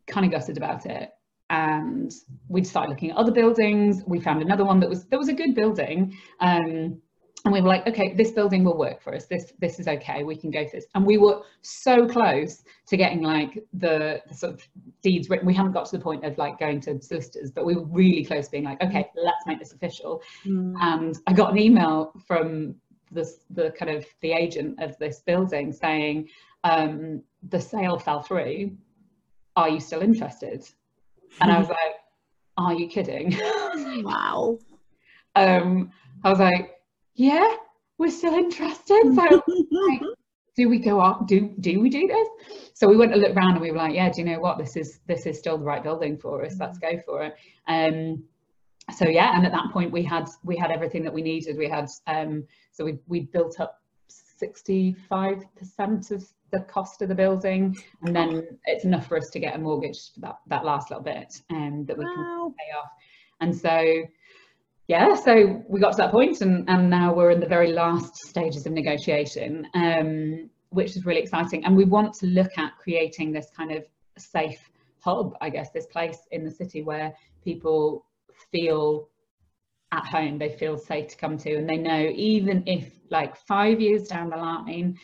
kind of gutted about it. And we started looking at other buildings. We found another one that was that was a good building. Um and we were like okay this building will work for us this this is okay we can go for this and we were so close to getting like the, the sort of deeds written we haven't got to the point of like going to solicitors but we were really close being like okay let's make this official Mm. and I got an email from this, the kind of the agent of this building saying um, the sale fell through. Are you still interested? And I was like, Are you kidding? Wow. um, I was like, Yeah, we're still interested. So do we go up? Do do we do this? So we went to look around and we were like, Yeah, do you know what? This is this is still the right building for us. Let's go for it. Um, so yeah and at that point we had we had everything that we needed we had um so we we built up 65 percent of the cost of the building and then it's enough for us to get a mortgage for that that last little bit um that we can pay off and so yeah so we got to that point and and now we're in the very last stages of negotiation um which is really exciting. And we want to look at creating this kind of safe hub i guess this place in the city where people feel at home they feel safe to come to. And they know even if like five years down the line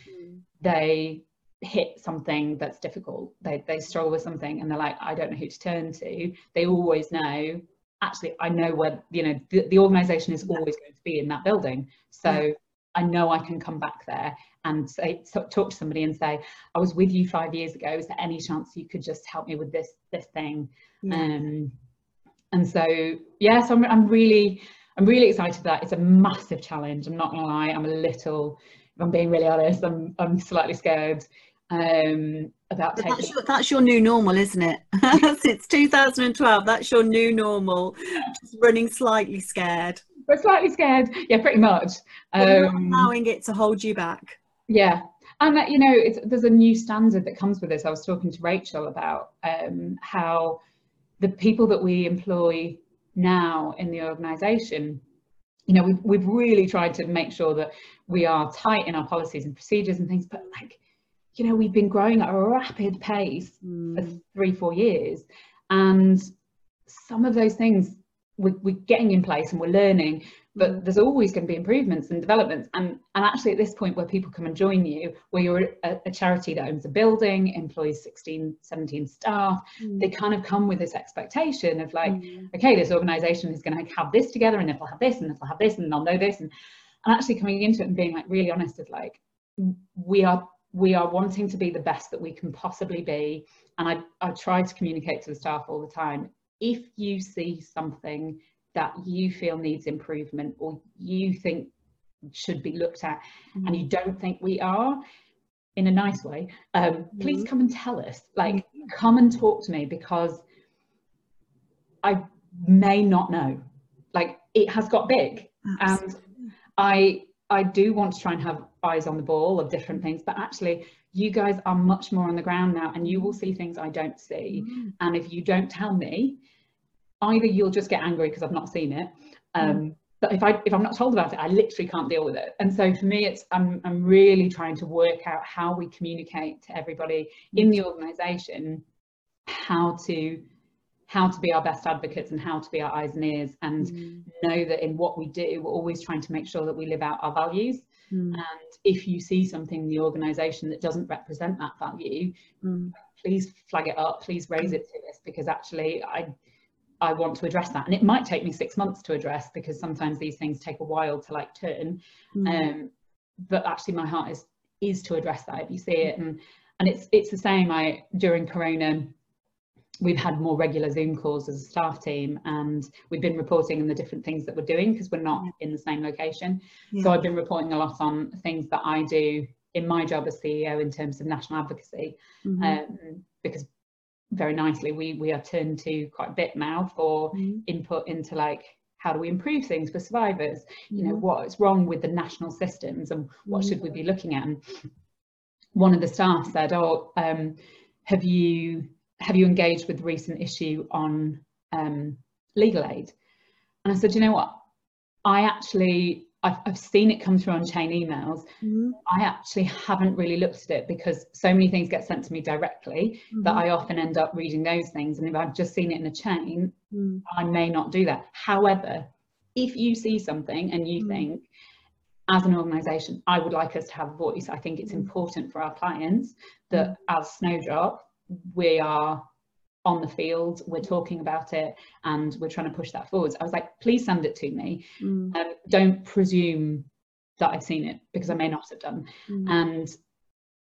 they hit something that's difficult they, they struggle with something and they're like i don't know who to turn to. They always know actually i know where you know the, the organization is always going to be in that building. So Yeah. i know i can come back there and say so- talk to somebody and say i was with you five years ago. Is there any chance you could just help me with this this thing? Yeah. um and so yeah so I'm, I'm really i'm really excited that. It's a massive challenge. I'm not gonna lie. I'm a little if i'm being really honest i'm i'm slightly scared um about taking that's your, that's your new normal, isn't it? Since 2012, that's your new normal. Just running slightly scared, but slightly scared yeah pretty much um allowing it to hold you back. Yeah, and that, you know, it's, there's a new standard that comes with this. I was talking to Rachel about um, how the people that we employ now in the organisation, you know, we've, we've really tried to make sure that we are tight in our policies and procedures and things, but like, you know, we've been growing at a rapid pace for Mm. three, four years. And some of those things we're, we're getting in place and we're learning, but Mm. there's always going to be improvements and developments. And, and actually, at this point, where people come and join you, where you're a, a charity that owns a building, employs 16, 17 staff, they kind of come with this expectation of like, Mm. okay, this organization is going to have this together, and if they'll have this, and if they'll have this, and they'll know this, and, and actually coming into it and being like really honest of like, we are we are wanting to be the best that we can possibly be, and I I try to communicate to the staff all the time. If you see something that you feel needs improvement or you think should be looked at, and you don't think we are, in a nice way, um, please Mhm. come and tell us. Like, come and talk to me because I may not know. Like, it has got big, and I I do want to try and have eyes on the ball of different things, but actually, you guys are much more on the ground now, and you will see things I don't see. Mm. And if you don't tell me, either you'll just get angry because I've not seen it. Um, But if I if I'm not told about it, I literally can't deal with it. And so for me, it's I'm I'm really trying to work out how we communicate to everybody in the organisation how to how to be our best advocates and how to be our eyes and ears and mm. know that in what we do we're always trying to make sure that we live out our values mm. and if you see something in the organization that doesn't represent that value mm. please flag it up please raise it to us because actually i I want to address that. And it might take me six months to address because sometimes these things take a while to like turn. Mm. Um, but actually my heart is is to address that if you see it. And and it's it's the same. I during Corona, we've had more regular Zoom calls as a staff team and we've been reporting on the different things that we're doing because we're not in the same location. Yeah. So I've been reporting a lot on things that I do in my job as CEO in terms of national advocacy mm-hmm. um, because very nicely we, we are turned to quite a bit now for mm-hmm. input into like how do we improve things for survivors you know what's wrong with the national systems and what should we be looking at and one of the staff said oh um, have you have you engaged with the recent issue on um, legal aid? And I said, you know what? I actually, I've, I've seen it come through on chain emails. Mm-hmm. I actually haven't really looked at it because so many things get sent to me directly mm-hmm. that I often end up reading those things. And if I've just seen it in a chain, mm-hmm. I may not do that. However, if you see something and you mm. think, as an organisation, I would like us to have a voice. I think it's mm. important for our clients that as Snowdrop, we are on the field, we're talking about it, and we're trying to push that forwards. I was like, please send it to me. Mm. Um, don't presume that I've seen it because I may not have done. Mm. And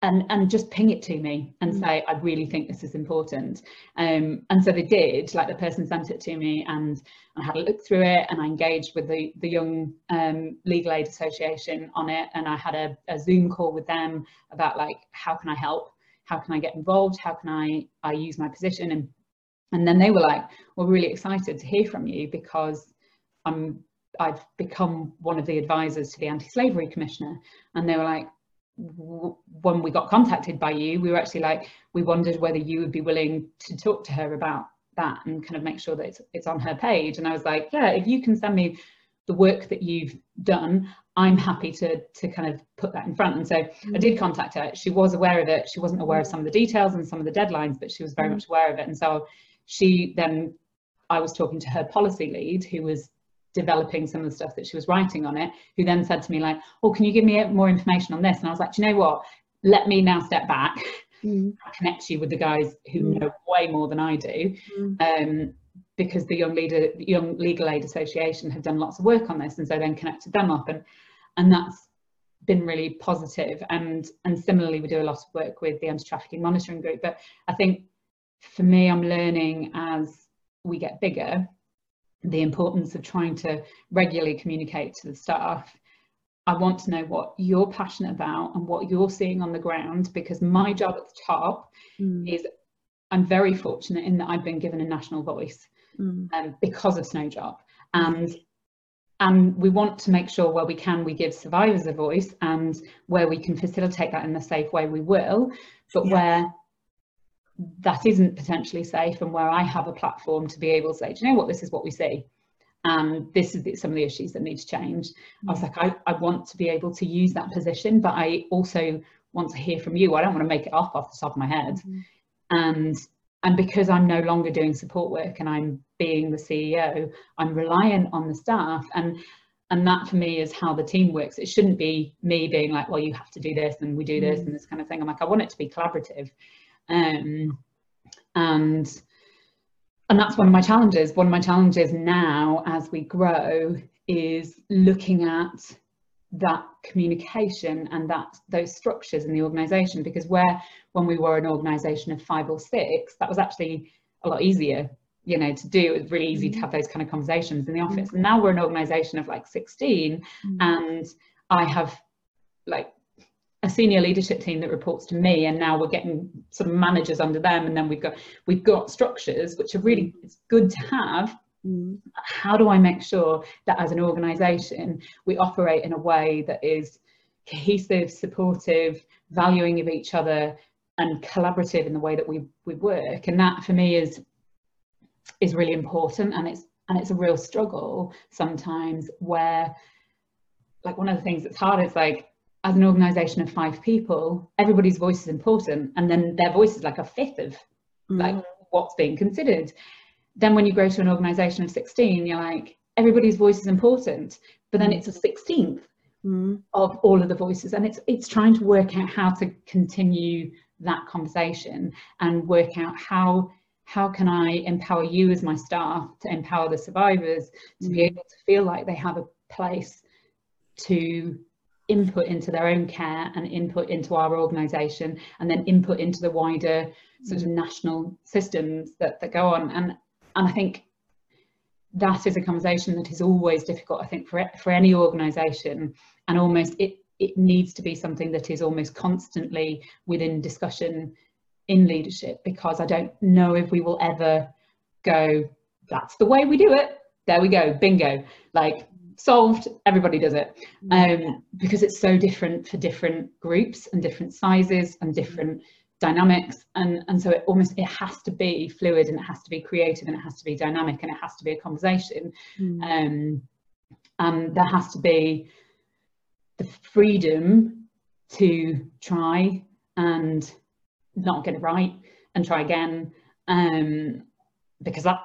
and and just ping it to me and mm. say I really think this is important. Um, and so they did. Like the person sent it to me, and I had a look through it, and I engaged with the the Young um, Legal Aid Association on it, and I had a, a Zoom call with them about like how can I help how can I get involved? How can I, I use my position? And, and then they were like, we're really excited to hear from you because I'm, I've become one of the advisors to the Anti-Slavery Commissioner. And they were like, when we got contacted by you, we were actually like, we wondered whether you would be willing to talk to her about that and kind of make sure that it's, it's on her page. And I was like, yeah, if you can send me the work that you've done, I'm happy to to kind of put that in front. And so mm-hmm. I did contact her. She was aware of it. She wasn't aware of some of the details and some of the deadlines, but she was very mm-hmm. much aware of it. And so she then I was talking to her policy lead who was developing some of the stuff that she was writing on it, who then said to me like, "Oh, can you give me more information on this?" And I was like, you know what? Let me now step back, mm. connect you with the guys who mm. know way more than I do, mm. um, because the Young Leader, Young Legal Aid Association have done lots of work on this, and so then connected them up, and and that's been really positive. And and similarly, we do a lot of work with the anti-trafficking monitoring group. But I think for me, I'm learning as we get bigger the importance of trying to regularly communicate to the staff. I want to know what you're passionate about and what you're seeing on the ground because my job at the top mm. is I'm very fortunate in that I've been given a national voice mm. um, because of Snowdrop. And and we want to make sure where we can we give survivors a voice and where we can facilitate that in a safe way we will but yeah. where that isn't potentially safe and where i have a platform to be able to say do you know what this is what we see and this is the, some of the issues that need to change mm-hmm. i was like I, I want to be able to use that position but i also want to hear from you i don't want to make it up off the top of my head mm-hmm. and and because I'm no longer doing support work and I'm being the CEO, I'm reliant on the staff. And and that for me is how the team works. It shouldn't be me being like, well, you have to do this and we do this mm. and this kind of thing. I'm like, I want it to be collaborative. Um, and and that's one of my challenges. One of my challenges now as we grow is looking at that communication and that those structures in the organization because where when we were an organization of five or six that was actually a lot easier you know to do it was really easy to mm-hmm. have those kind of conversations in the office and now we're an organization of like 16 mm-hmm. and i have like a senior leadership team that reports to me and now we're getting sort of managers under them and then we've got we've got structures which are really it's good to have. How do I make sure that as an organisation we operate in a way that is cohesive, supportive, valuing of each other, and collaborative in the way that we we work? And that for me is is really important, and it's and it's a real struggle sometimes where like one of the things that's hard is like as an organization of five people everybody's voice is important and then their voice is like a fifth of like mm. what's being considered then when you grow to an organization of 16 you're like everybody's voice is important but then it's a 16th Mm. of all of the voices and it's it's trying to work out how to continue that conversation and work out how how can I empower you as my staff to empower the survivors to be Mm. able to feel like they have a place to input into their own care and input into our organisation and then input into the wider sort of national systems that, that go on and and I think that is a conversation that is always difficult I think for for any organisation and almost it it needs to be something that is almost constantly within discussion in leadership because I don't know if we will ever go that's the way we do it. There we go bingo. Like solved everybody does it. Um, because it's so different for different groups and different sizes and different dynamics and and so it almost it has to be fluid and it has to be creative and it has to be dynamic and it has to be a conversation. Mm. um, and there has to be the freedom to try and not get it right and try again um, because that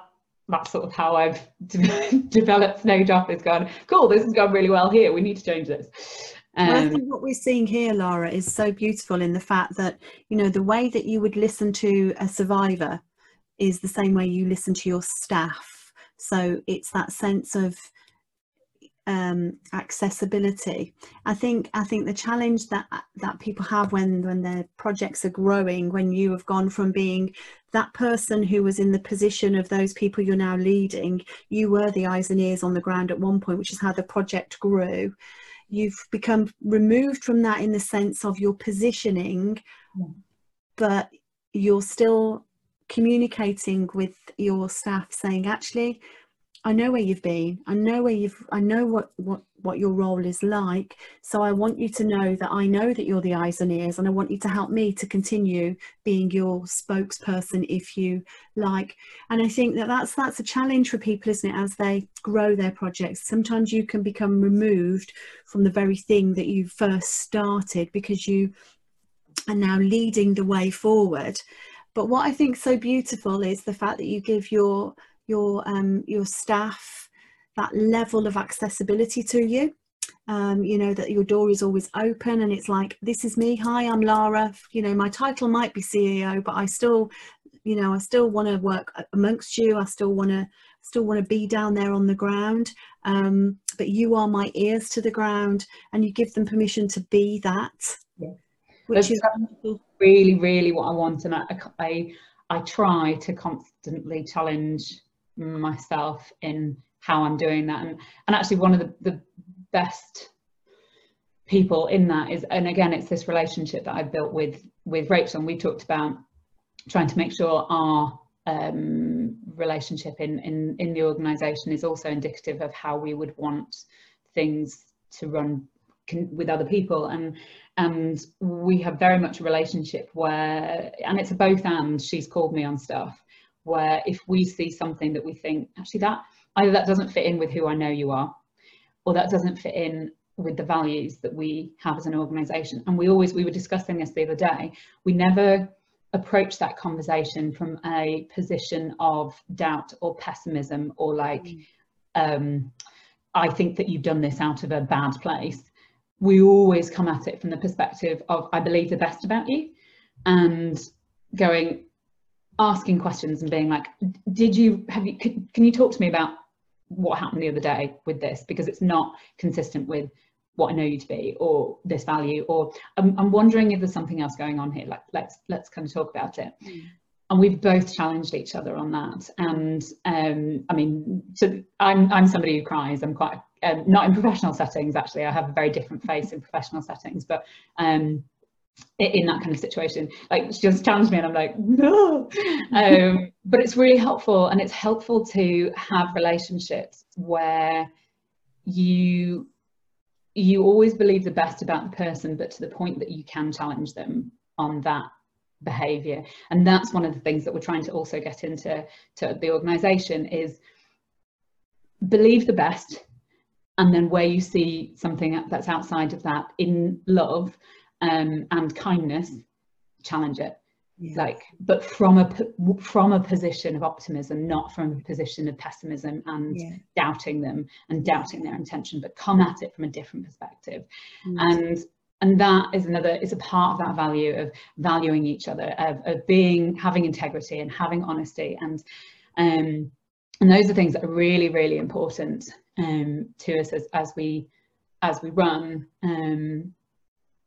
that's sort of how I've de- developed Snowdrop. Is gone cool this has gone really well here. We need to change this Well, I um, think what we're seeing here, Laura, is so beautiful in the fact that, you know, the way that you would listen to a survivor is the same way you listen to your staff. So it's that sense of um, accessibility. I think I think the challenge that that people have when when their projects are growing, when you have gone from being that person who was in the position of those people you're now leading, you were the eyes and ears on the ground at one point, which is how the project grew you've become removed from that in the sense of your positioning Yeah. but you're still communicating with your staff saying actually i know where you've been i know where you've i know what what what your role is like. So i want you to know that i know that you're the eyes and ears and i want you to help me to continue being your spokesperson if you like. And i think that that's that's a challenge for people isn't it as they grow their projects? Sometimes you can become removed from the very thing that you first started because you are now leading the way forward. But what i think so beautiful is the fact that you give your your um your staff that level of accessibility to you. Um, you know that your door is always open and it's like this is me. Hi i'm lara. You know my title might be ceo but i still you know i still want to work amongst you. I still want to still want to be down there on the ground. Um, but you are my ears to the ground and you give them permission to be that. Yeah. which That's- is really really what I want and I, I I try to constantly challenge myself in how I'm doing that. And and actually one of the, the best people in that is and again it's this relationship that I've built with with Rachel. And we talked about trying to make sure our um, relationship in, in in the organization is also indicative of how we would want things to run with other people. And and we have very much a relationship where and it's a both and she's called me on stuff where if we see something that we think actually that either that doesn't fit in with who I know you are or that doesn't fit in with the values that we have as an organization and we always we were discussing this the other day we never approach that conversation from a position of doubt or pessimism or like um, I think that you've done this out of a bad place. We always come at it from the perspective of I believe the best about you and going asking questions and being like did you have you can, can you talk to me about what happened the other day with this because it's not consistent with what I know you to be or this value or I'm, I'm wondering if there's something else going on here. Like let's let's kind of talk about it. Mm. and we've both challenged each other on that. And um I mean so I'm I'm somebody who cries. I'm quite um, not in professional settings actually. I have a very different face in professional settings but um in that kind of situation. Like she just challenged me and I'm like no. Um but it's really helpful and it's helpful to have relationships where you you always believe the best about the person but to the point that you can challenge them on that behavior. And that's one of the things that we're trying to also get into to the organization is believe the best and then where you see something that's outside of that in love um, and kindness challenge it. Yeah. like but from a from a position of optimism not from a position of pessimism and yeah. doubting them and doubting their intention but come at it from a different perspective. Mm. and and that is another is a part of that value of valuing each other of, of being having integrity and having honesty. And um and those are things that are really really important um to us as, as we as we run. Um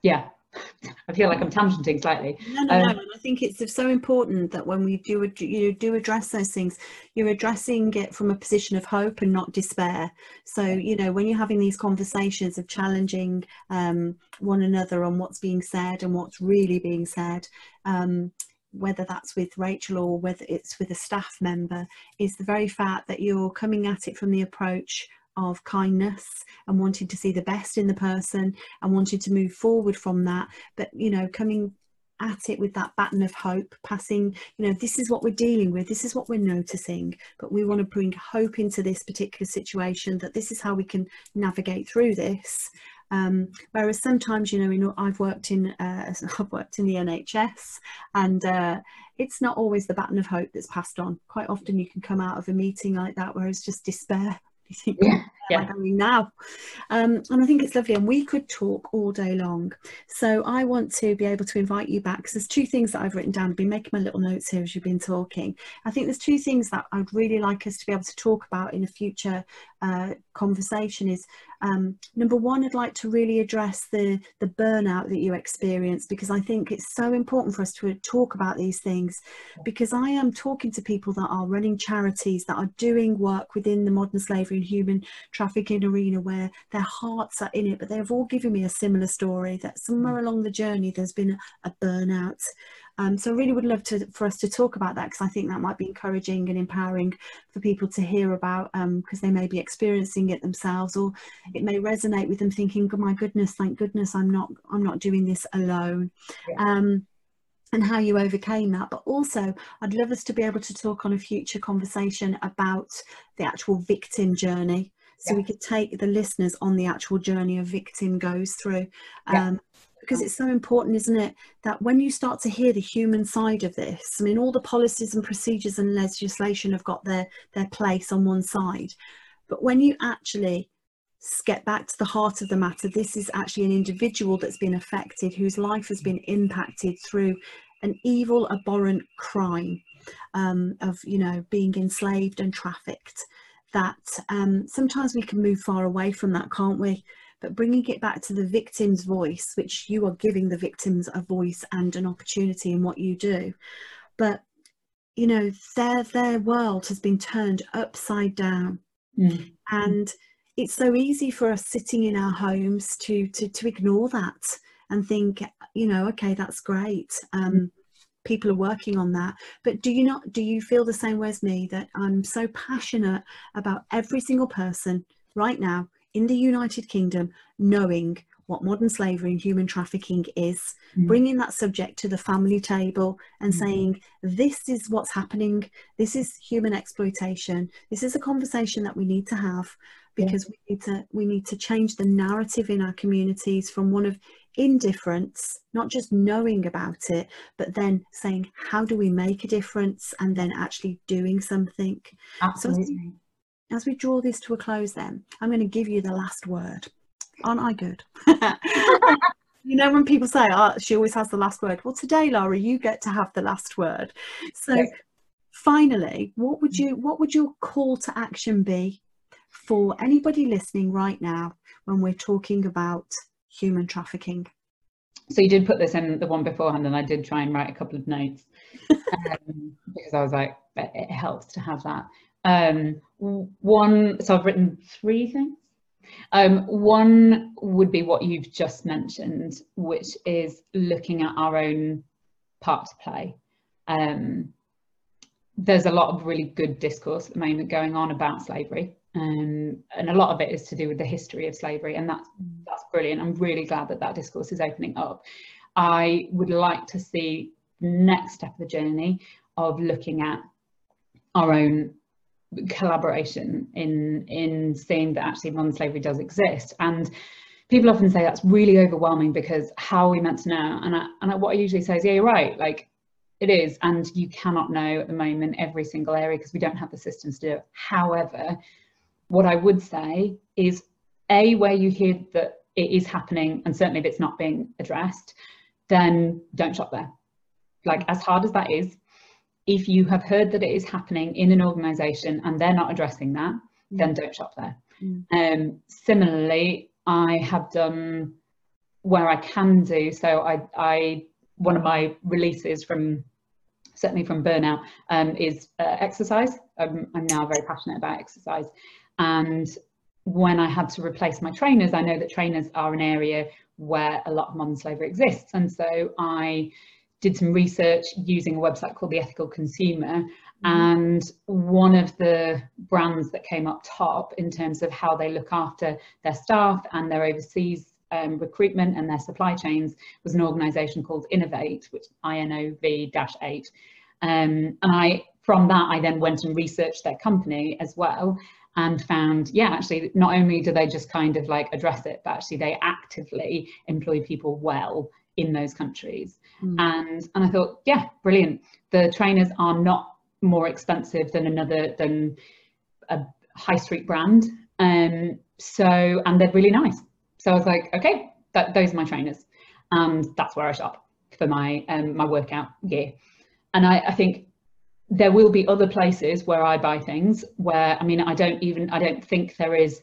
yeah I feel like I'm tangenting slightly. No, no, um, no. I think it's so important that when we do you do address those things, you're addressing it from a position of hope and not despair. So you know when you're having these conversations of challenging um, one another on what's being said and what's really being said. Um, whether that's with Rachel or whether it's with a staff member, is the very fact that you're coming at it from the approach of kindness and wanting to see the best in the person and wanting to move forward from that. But you know coming at it with that baton of hope passing you know this is what we're dealing with this is what we're noticing but we want to bring hope into this particular situation that this is how we can navigate through this. Um, whereas sometimes you know, know I've worked in uh, I've worked in the NHS and uh, it's not always the baton of hope that's passed on. Quite often you can come out of a meeting like that where it's just despair you think, yeah, yeah. going now? Um, and I think it's lovely, and we could talk all day long. So I want to be able to invite you back because there's two things that I've written down. I've been making my little notes here as you've been talking. I think there's two things that I'd really like us to be able to talk about in a future uh, conversation. Is um, number one, I'd like to really address the the burnout that you experience because I think it's so important for us to talk about these things because I am talking to people that are running charities that are doing work within the modern slavery and human trafficking arena where their hearts are in it, but they've all given me a similar story that somewhere mm. along the journey there's been a, a burnout. Um, so I really would love to for us to talk about that because I think that might be encouraging and empowering for people to hear about because um, they may be experiencing it themselves or it may resonate with them thinking, "Oh my goodness, thank goodness I'm not I'm not doing this alone." Yeah. Um, and how you overcame that. But also, I'd love us to be able to talk on a future conversation about the actual victim journey. So yeah. we could take the listeners on the actual journey a victim goes through. Um, because it's so important, isn't it, that when you start to hear the human side of this, I mean, all the policies and procedures and legislation have got their, their place on one side. But when you actually get back to the heart of the matter, this is actually an individual that's been affected, whose life has been impacted through an evil, abhorrent crime um, of, you know, being enslaved and trafficked. That um, sometimes we can move far away from that, can't we? But bringing it back to the victim's voice, which you are giving the victims a voice and an opportunity in what you do. But you know, their their world has been turned upside down. Mm. And it's so easy for us sitting in our homes to to to ignore that and think, you know, okay, that's great. Um, mm. people are working on that but do you not do you feel the same way as me that i'm so passionate about every single person right now in the United Kingdom knowing what modern slavery and human trafficking is, mm. bringing that subject to the family table and mm. saying, this is what's happening, this is human exploitation, this is a conversation that we need to have because yeah. we need to we need to change the narrative in our communities from one of indifference not just knowing about it but then saying how do we make a difference and then actually doing something Absolutely. so as we draw this to a close, then I'm going to give you the last word. Aren't I good? you know, when people say, oh, she always has the last word. Well, today, Lara, you get to have the last word. So, yes. finally, what would you, what would your call to action be for anybody listening right now when we're talking about human trafficking? So you did put this in the one beforehand, and I did try and write a couple of notes um, because I was like, it helps to have that. Um, one, so I've written three things. Um, one would be what you've just mentioned, which is looking at our own part to play. Um, there's a lot of really good discourse at the moment going on about slavery. Um, and a lot of it is to do with the history of slavery, and that's that's brilliant. I'm really glad that that discourse is opening up. I would like to see the next step of the journey of looking at our own collaboration in in seeing that actually modern slavery does exist and people often say that's really overwhelming because how are we meant to know and I, and I, what I usually say is yeah you're right like it is, and you cannot know at the moment every single area because we don't have the systems to do it. However, what I would say is a where you hear that it is happening, and certainly if it's not being addressed, then don't shop there. Like as hard as that is, if you have heard that it is happening in an organisation and they're not addressing that, mm. then don't shop there. Mm. Um, similarly, I have done where I can do so. I, I one of my releases from certainly from burnout um, is uh, exercise. Um, I'm now very passionate about exercise, and when I had to replace my trainers, I know that trainers are an area where a lot of modern slavery exists, and so I did some research using a website called The Ethical Consumer. Mm-hmm. And one of the brands that came up top in terms of how they look after their staff and their overseas um, recruitment and their supply chains was an organisation called Innovate, which INOV-8. Um, and I, from that, I then went and researched their company as well and found, yeah, actually, not only do they just kind of like address it, but actually they actively employ people well in those countries. Mm. And and I thought, yeah, brilliant. The trainers are not more expensive than another than a high street brand. Um, so and they're really nice. So I was like, okay, that, those are my trainers, and that's where I shop for my um, my workout gear. And I, I think there will be other places where I buy things where I mean I don't even I don't think there is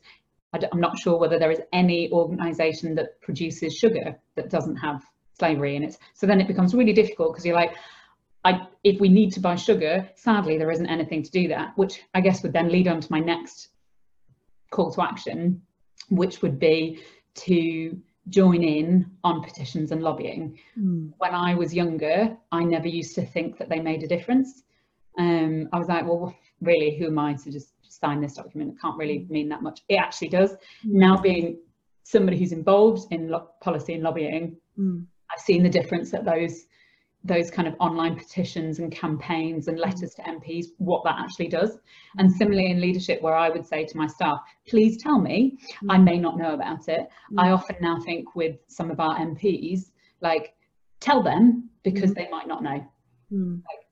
I'm not sure whether there is any organisation that produces sugar that doesn't have slavery in it. So then it becomes really difficult because you're like, I, if we need to buy sugar, sadly, there isn't anything to do that, which I guess would then lead on to my next call to action, which would be to join in on petitions and lobbying. Mm. When I was younger, I never used to think that they made a difference. Um, I was like, well, really, who am I to just sign this document? It can't really mean that much. It actually does. Mm. Now being somebody who's involved in lo- policy and lobbying, mm. I've seen the difference that those those kind of online petitions and campaigns and letters to MPs, what that actually does. And similarly in leadership, where I would say to my staff, please tell me, I may not know about it. I mm. often now think with some of our MPs, like, tell them because mm. they might not know. Mm. Like,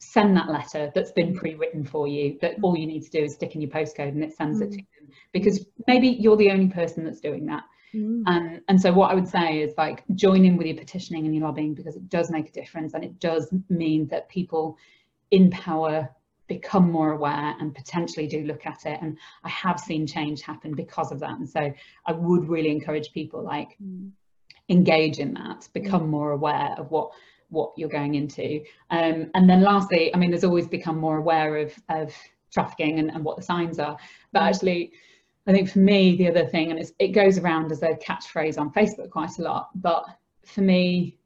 send that letter that's been pre-written for you, that all you need to do is stick in your postcode and it sends it to them. Because maybe you're the only person that's doing that. Mm. And, and so what I would say is like join in with your petitioning and your lobbying because it does make a difference and it does mean that people in power become more aware and potentially do look at it and I have seen change happen because of that and so I would really encourage people like mm. engage in that become mm. more aware of what what you're going into um, and then lastly I mean there's always become more aware of of trafficking and, and what the signs are but mm. actually I think for me, the other thing, and it goes around as a catchphrase on Facebook quite a lot, but for me,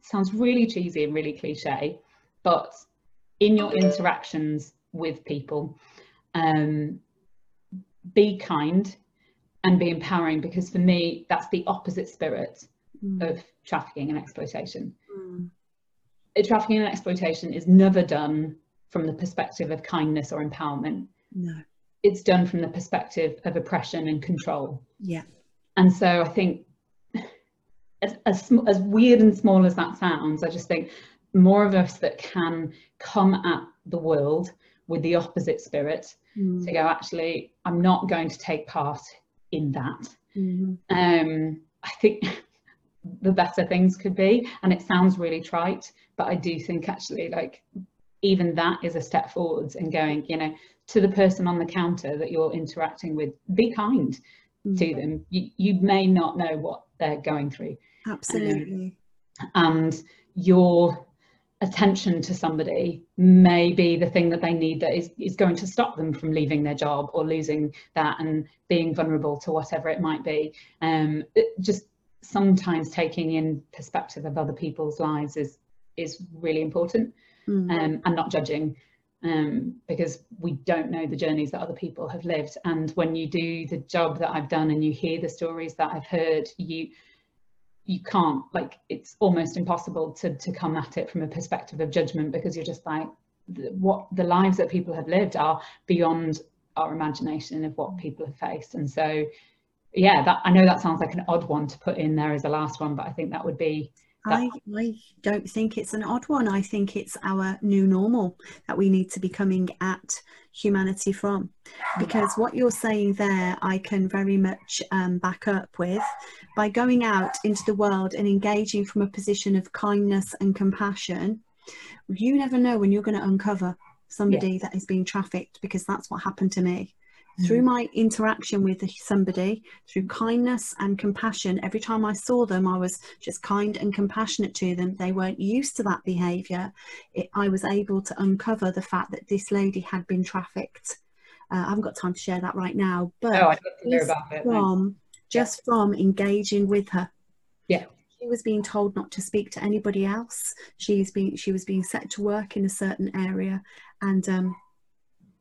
sounds really cheesy and really cliche, but in your interactions with people, um, be kind and be empowering because for me, that's the opposite spirit mm. of trafficking and exploitation. Mm. Trafficking and exploitation is never done from the perspective of kindness or empowerment. No it's done from the perspective of oppression and control. Yeah. And so I think, as, as, as weird and small as that sounds, I just think more of us that can come at the world with the opposite spirit mm. to go, actually, I'm not going to take part in that. Mm-hmm. Um, I think the better things could be. And it sounds really trite, but I do think actually, like, even that is a step forwards and going, you know, to the person on the counter that you're interacting with, be kind mm-hmm. to them. You, you may not know what they're going through. Absolutely. Um, and your attention to somebody may be the thing that they need that is, is going to stop them from leaving their job or losing that and being vulnerable to whatever it might be. Um, just sometimes taking in perspective of other people's lives is is really important mm. um, and not judging um, because we don't know the journeys that other people have lived. And when you do the job that I've done and you hear the stories that I've heard, you you can't like it's almost impossible to to come at it from a perspective of judgment because you're just like what the lives that people have lived are beyond our imagination of what people have faced and so yeah that i know that sounds like an odd one to put in there as a last one but i think that would be I, I don't think it's an odd one. I think it's our new normal that we need to be coming at humanity from. Because what you're saying there, I can very much um, back up with by going out into the world and engaging from a position of kindness and compassion. You never know when you're going to uncover somebody that is being trafficked because that's what happened to me through my interaction with somebody through kindness and compassion every time i saw them i was just kind and compassionate to them. They weren't used to that behavior. I was able to uncover the fact that this lady had been trafficked. Uh, i haven't got time to share that right now but oh, just, it, from, just yeah. from engaging with her. Yeah. She was being told not to speak to anybody else. She's being she was being set to work in a certain area and um,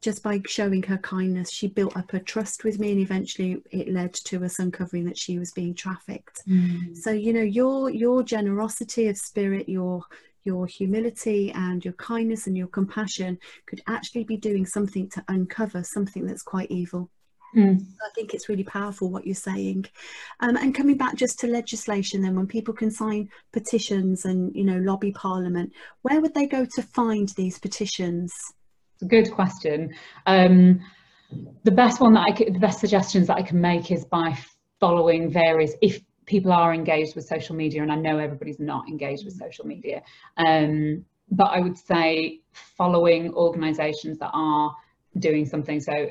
just by showing her kindness, she built up a trust with me, and eventually it led to us uncovering that she was being trafficked. Mm. So you know, your your generosity of spirit, your your humility and your kindness and your compassion could actually be doing something to uncover something that's quite evil. Mm. I think it's really powerful what you're saying. Um, and coming back just to legislation, then when people can sign petitions and you know lobby Parliament, where would they go to find these petitions? A good question. Um, the best one that I could, the best suggestions that I can make is by following various, if people are engaged with social media, and I know everybody's not engaged with social media, um, but I would say following organisations that are doing something. So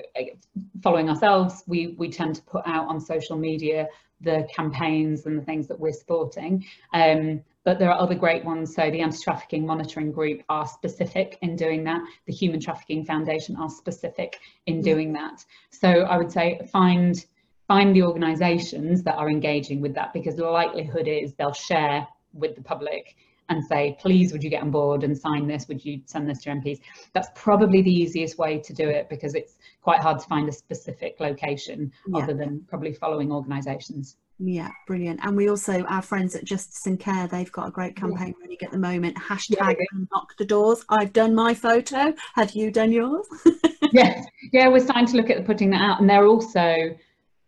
following ourselves, we, we tend to put out on social media the campaigns and the things that we're supporting. Um, but there are other great ones. So the Anti-Trafficking Monitoring Group are specific in doing that. The Human Trafficking Foundation are specific in mm. doing that. So I would say find find the organisations that are engaging with that because the likelihood is they'll share with the public and say, please, would you get on board and sign this? Would you send this to MPs? That's probably the easiest way to do it because it's quite hard to find a specific location yeah. other than probably following organisations. Yeah, brilliant. And we also, our friends at Justice and Care, they've got a great campaign running at the moment. Hashtag yeah. unlock the doors. I've done my photo. Have you done yours? yes. yeah, we're starting to look at putting that out. And they're also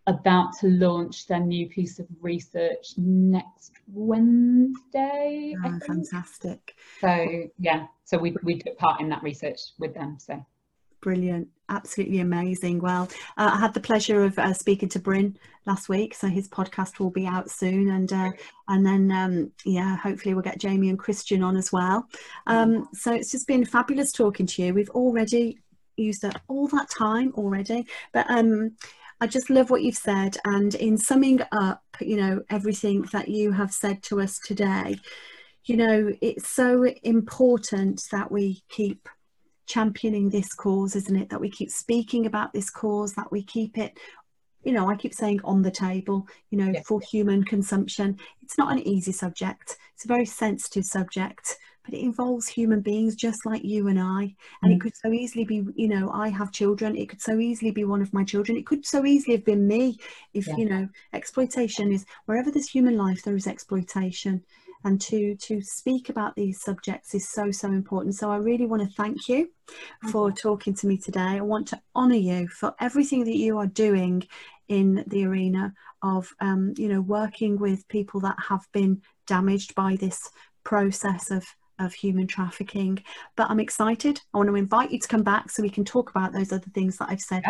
about to launch their new piece of research next Wednesday. Oh, fantastic. So yeah, so we we took part in that research with them. So brilliant, absolutely amazing. Well, uh, I had the pleasure of uh, speaking to Bryn last week, so his podcast will be out soon, and uh, and then um, yeah, hopefully we'll get Jamie and Christian on as well. Um, so it's just been fabulous talking to you. We've already used up all that time already, but um I just love what you've said. And in summing up, you know, everything that you have said to us today, you know, it's so important that we keep championing this cause, isn't it? That we keep speaking about this cause, that we keep it, you know, I keep saying on the table, you know, yeah. for human consumption. It's not an easy subject, it's a very sensitive subject but it involves human beings just like you and I. And mm. it could so easily be, you know, I have children. It could so easily be one of my children. It could so easily have been me. If, yeah. you know, exploitation is wherever there's human life, there is exploitation. And to to speak about these subjects is so so important. So I really want to thank you for talking to me today. I want to honour you for everything that you are doing in the arena of um, you know working with people that have been damaged by this process of of human trafficking. But I'm excited. I want to invite you to come back so we can talk about those other things that I've said.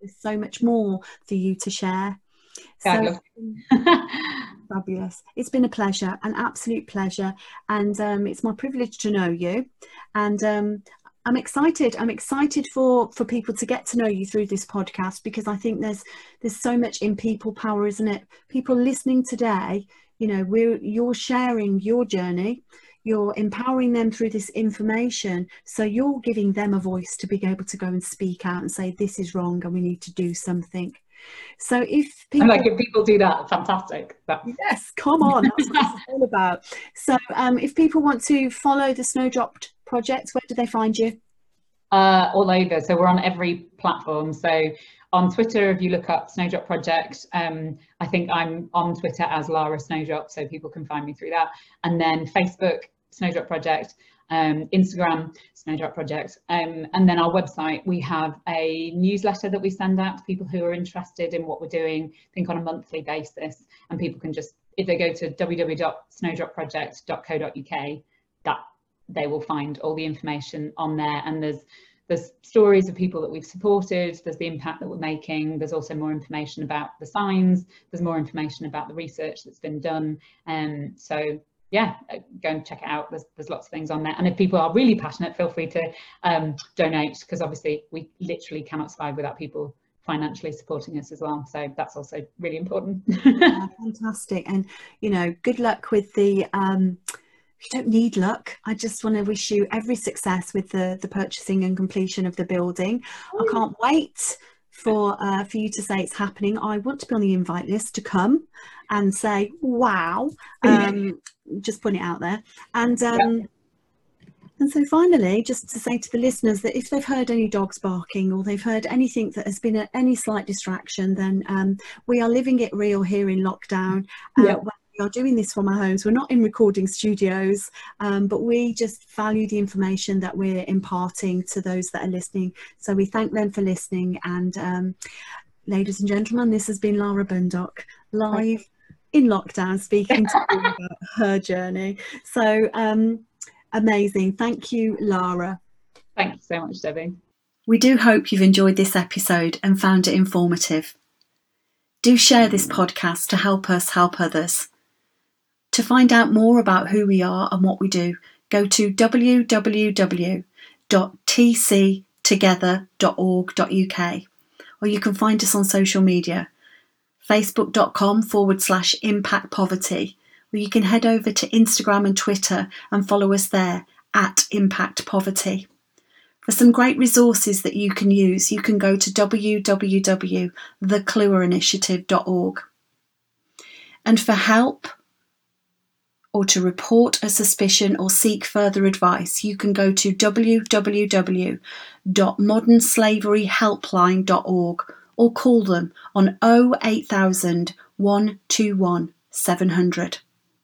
There's so much more for you to share. So, fabulous. It's been a pleasure, an absolute pleasure. And um, it's my privilege to know you. And um, I'm excited. I'm excited for for people to get to know you through this podcast because I think there's there's so much in people power, isn't it? People listening today, you know, we're you're sharing your journey you're empowering them through this information so you're giving them a voice to be able to go and speak out and say this is wrong and we need to do something so if people, like if people do that, fantastic. Yes, come on, that's what it's all about. So um, if people want to follow the Snowdrop project, where do they find you? Uh, all over. So we're on every platform. So on Twitter, if you look up Snowdrop Project, um, I think I'm on Twitter as Lara Snowdrop, so people can find me through that. And then Facebook, Snowdrop Project, um, Instagram, Snowdrop Project, um, and then our website. We have a newsletter that we send out to people who are interested in what we're doing, I think on a monthly basis, and people can just if they go to www.snowdropproject.co.uk, that they will find all the information on there. And there's there's stories of people that we've supported, there's the impact that we're making, there's also more information about the signs, there's more information about the research that's been done. And um, so yeah, uh, go and check it out. There's, there's lots of things on there. And if people are really passionate, feel free to um, donate because obviously we literally cannot survive without people financially supporting us as well. So that's also really important. yeah, fantastic. And, you know, good luck with the. Um, you don't need luck. I just want to wish you every success with the, the purchasing and completion of the building. I can't wait for uh, for you to say it's happening. I want to be on the invite list to come and say, "Wow!" Um, just put it out there. And um, yeah. and so finally, just to say to the listeners that if they've heard any dogs barking or they've heard anything that has been a, any slight distraction, then um, we are living it real here in lockdown. Uh, yeah we are doing this from our homes. We're not in recording studios, um, but we just value the information that we're imparting to those that are listening. So we thank them for listening. And um, ladies and gentlemen, this has been Lara Bundock live in lockdown speaking to you about her journey. So um, amazing. Thank you, Lara. Thank you so much, Debbie. We do hope you've enjoyed this episode and found it informative. Do share this podcast to help us help others. To find out more about who we are and what we do, go to www.tctogether.org.uk or you can find us on social media facebook.com forward slash impact poverty, or you can head over to Instagram and Twitter and follow us there at impact poverty. For some great resources that you can use, you can go to www.theclewerinitiative.org. And for help, or to report a suspicion or seek further advice, you can go to www.modernslaveryhelpline.org or call them on 08000 121 700.